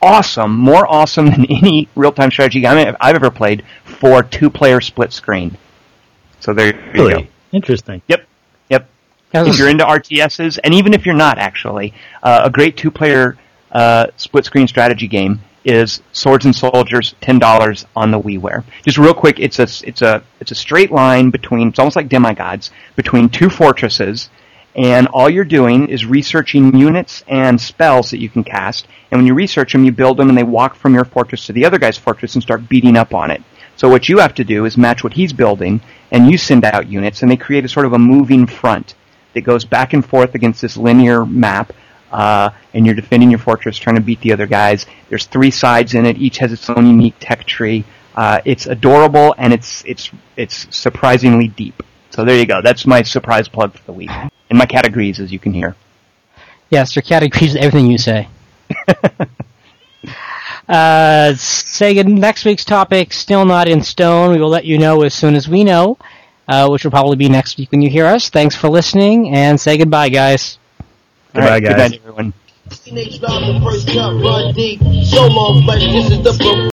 awesome, more awesome than *laughs* any real-time strategy game I've ever played for two-player split screen. So there you go. really interesting. Yep, yep. If you're into RTSs, and even if you're not actually, uh, a great two-player uh, split screen strategy game is Swords and Soldiers, ten dollars on the WiiWare. Just real quick, it's a it's a it's a straight line between it's almost like demigods between two fortresses, and all you're doing is researching units and spells that you can cast. And when you research them, you build them, and they walk from your fortress to the other guy's fortress and start beating up on it. So what you have to do is match what he's building, and you send out units, and they create a sort of a moving front that goes back and forth against this linear map uh, and you're defending your fortress, trying to beat the other guys. There's three sides in it. Each has its own unique tech tree. Uh, it's adorable and it's it's it's surprisingly deep. So there you go. That's my surprise plug for the week. And my categories, as you can hear. Yes, your categories everything you say. *laughs* uh, Sega next week's topic still not in stone. We will let you know as soon as we know, uh, which will probably be next week when you hear us. Thanks for listening and say goodbye, guys. Goodbye, right, guys. Good night, everyone.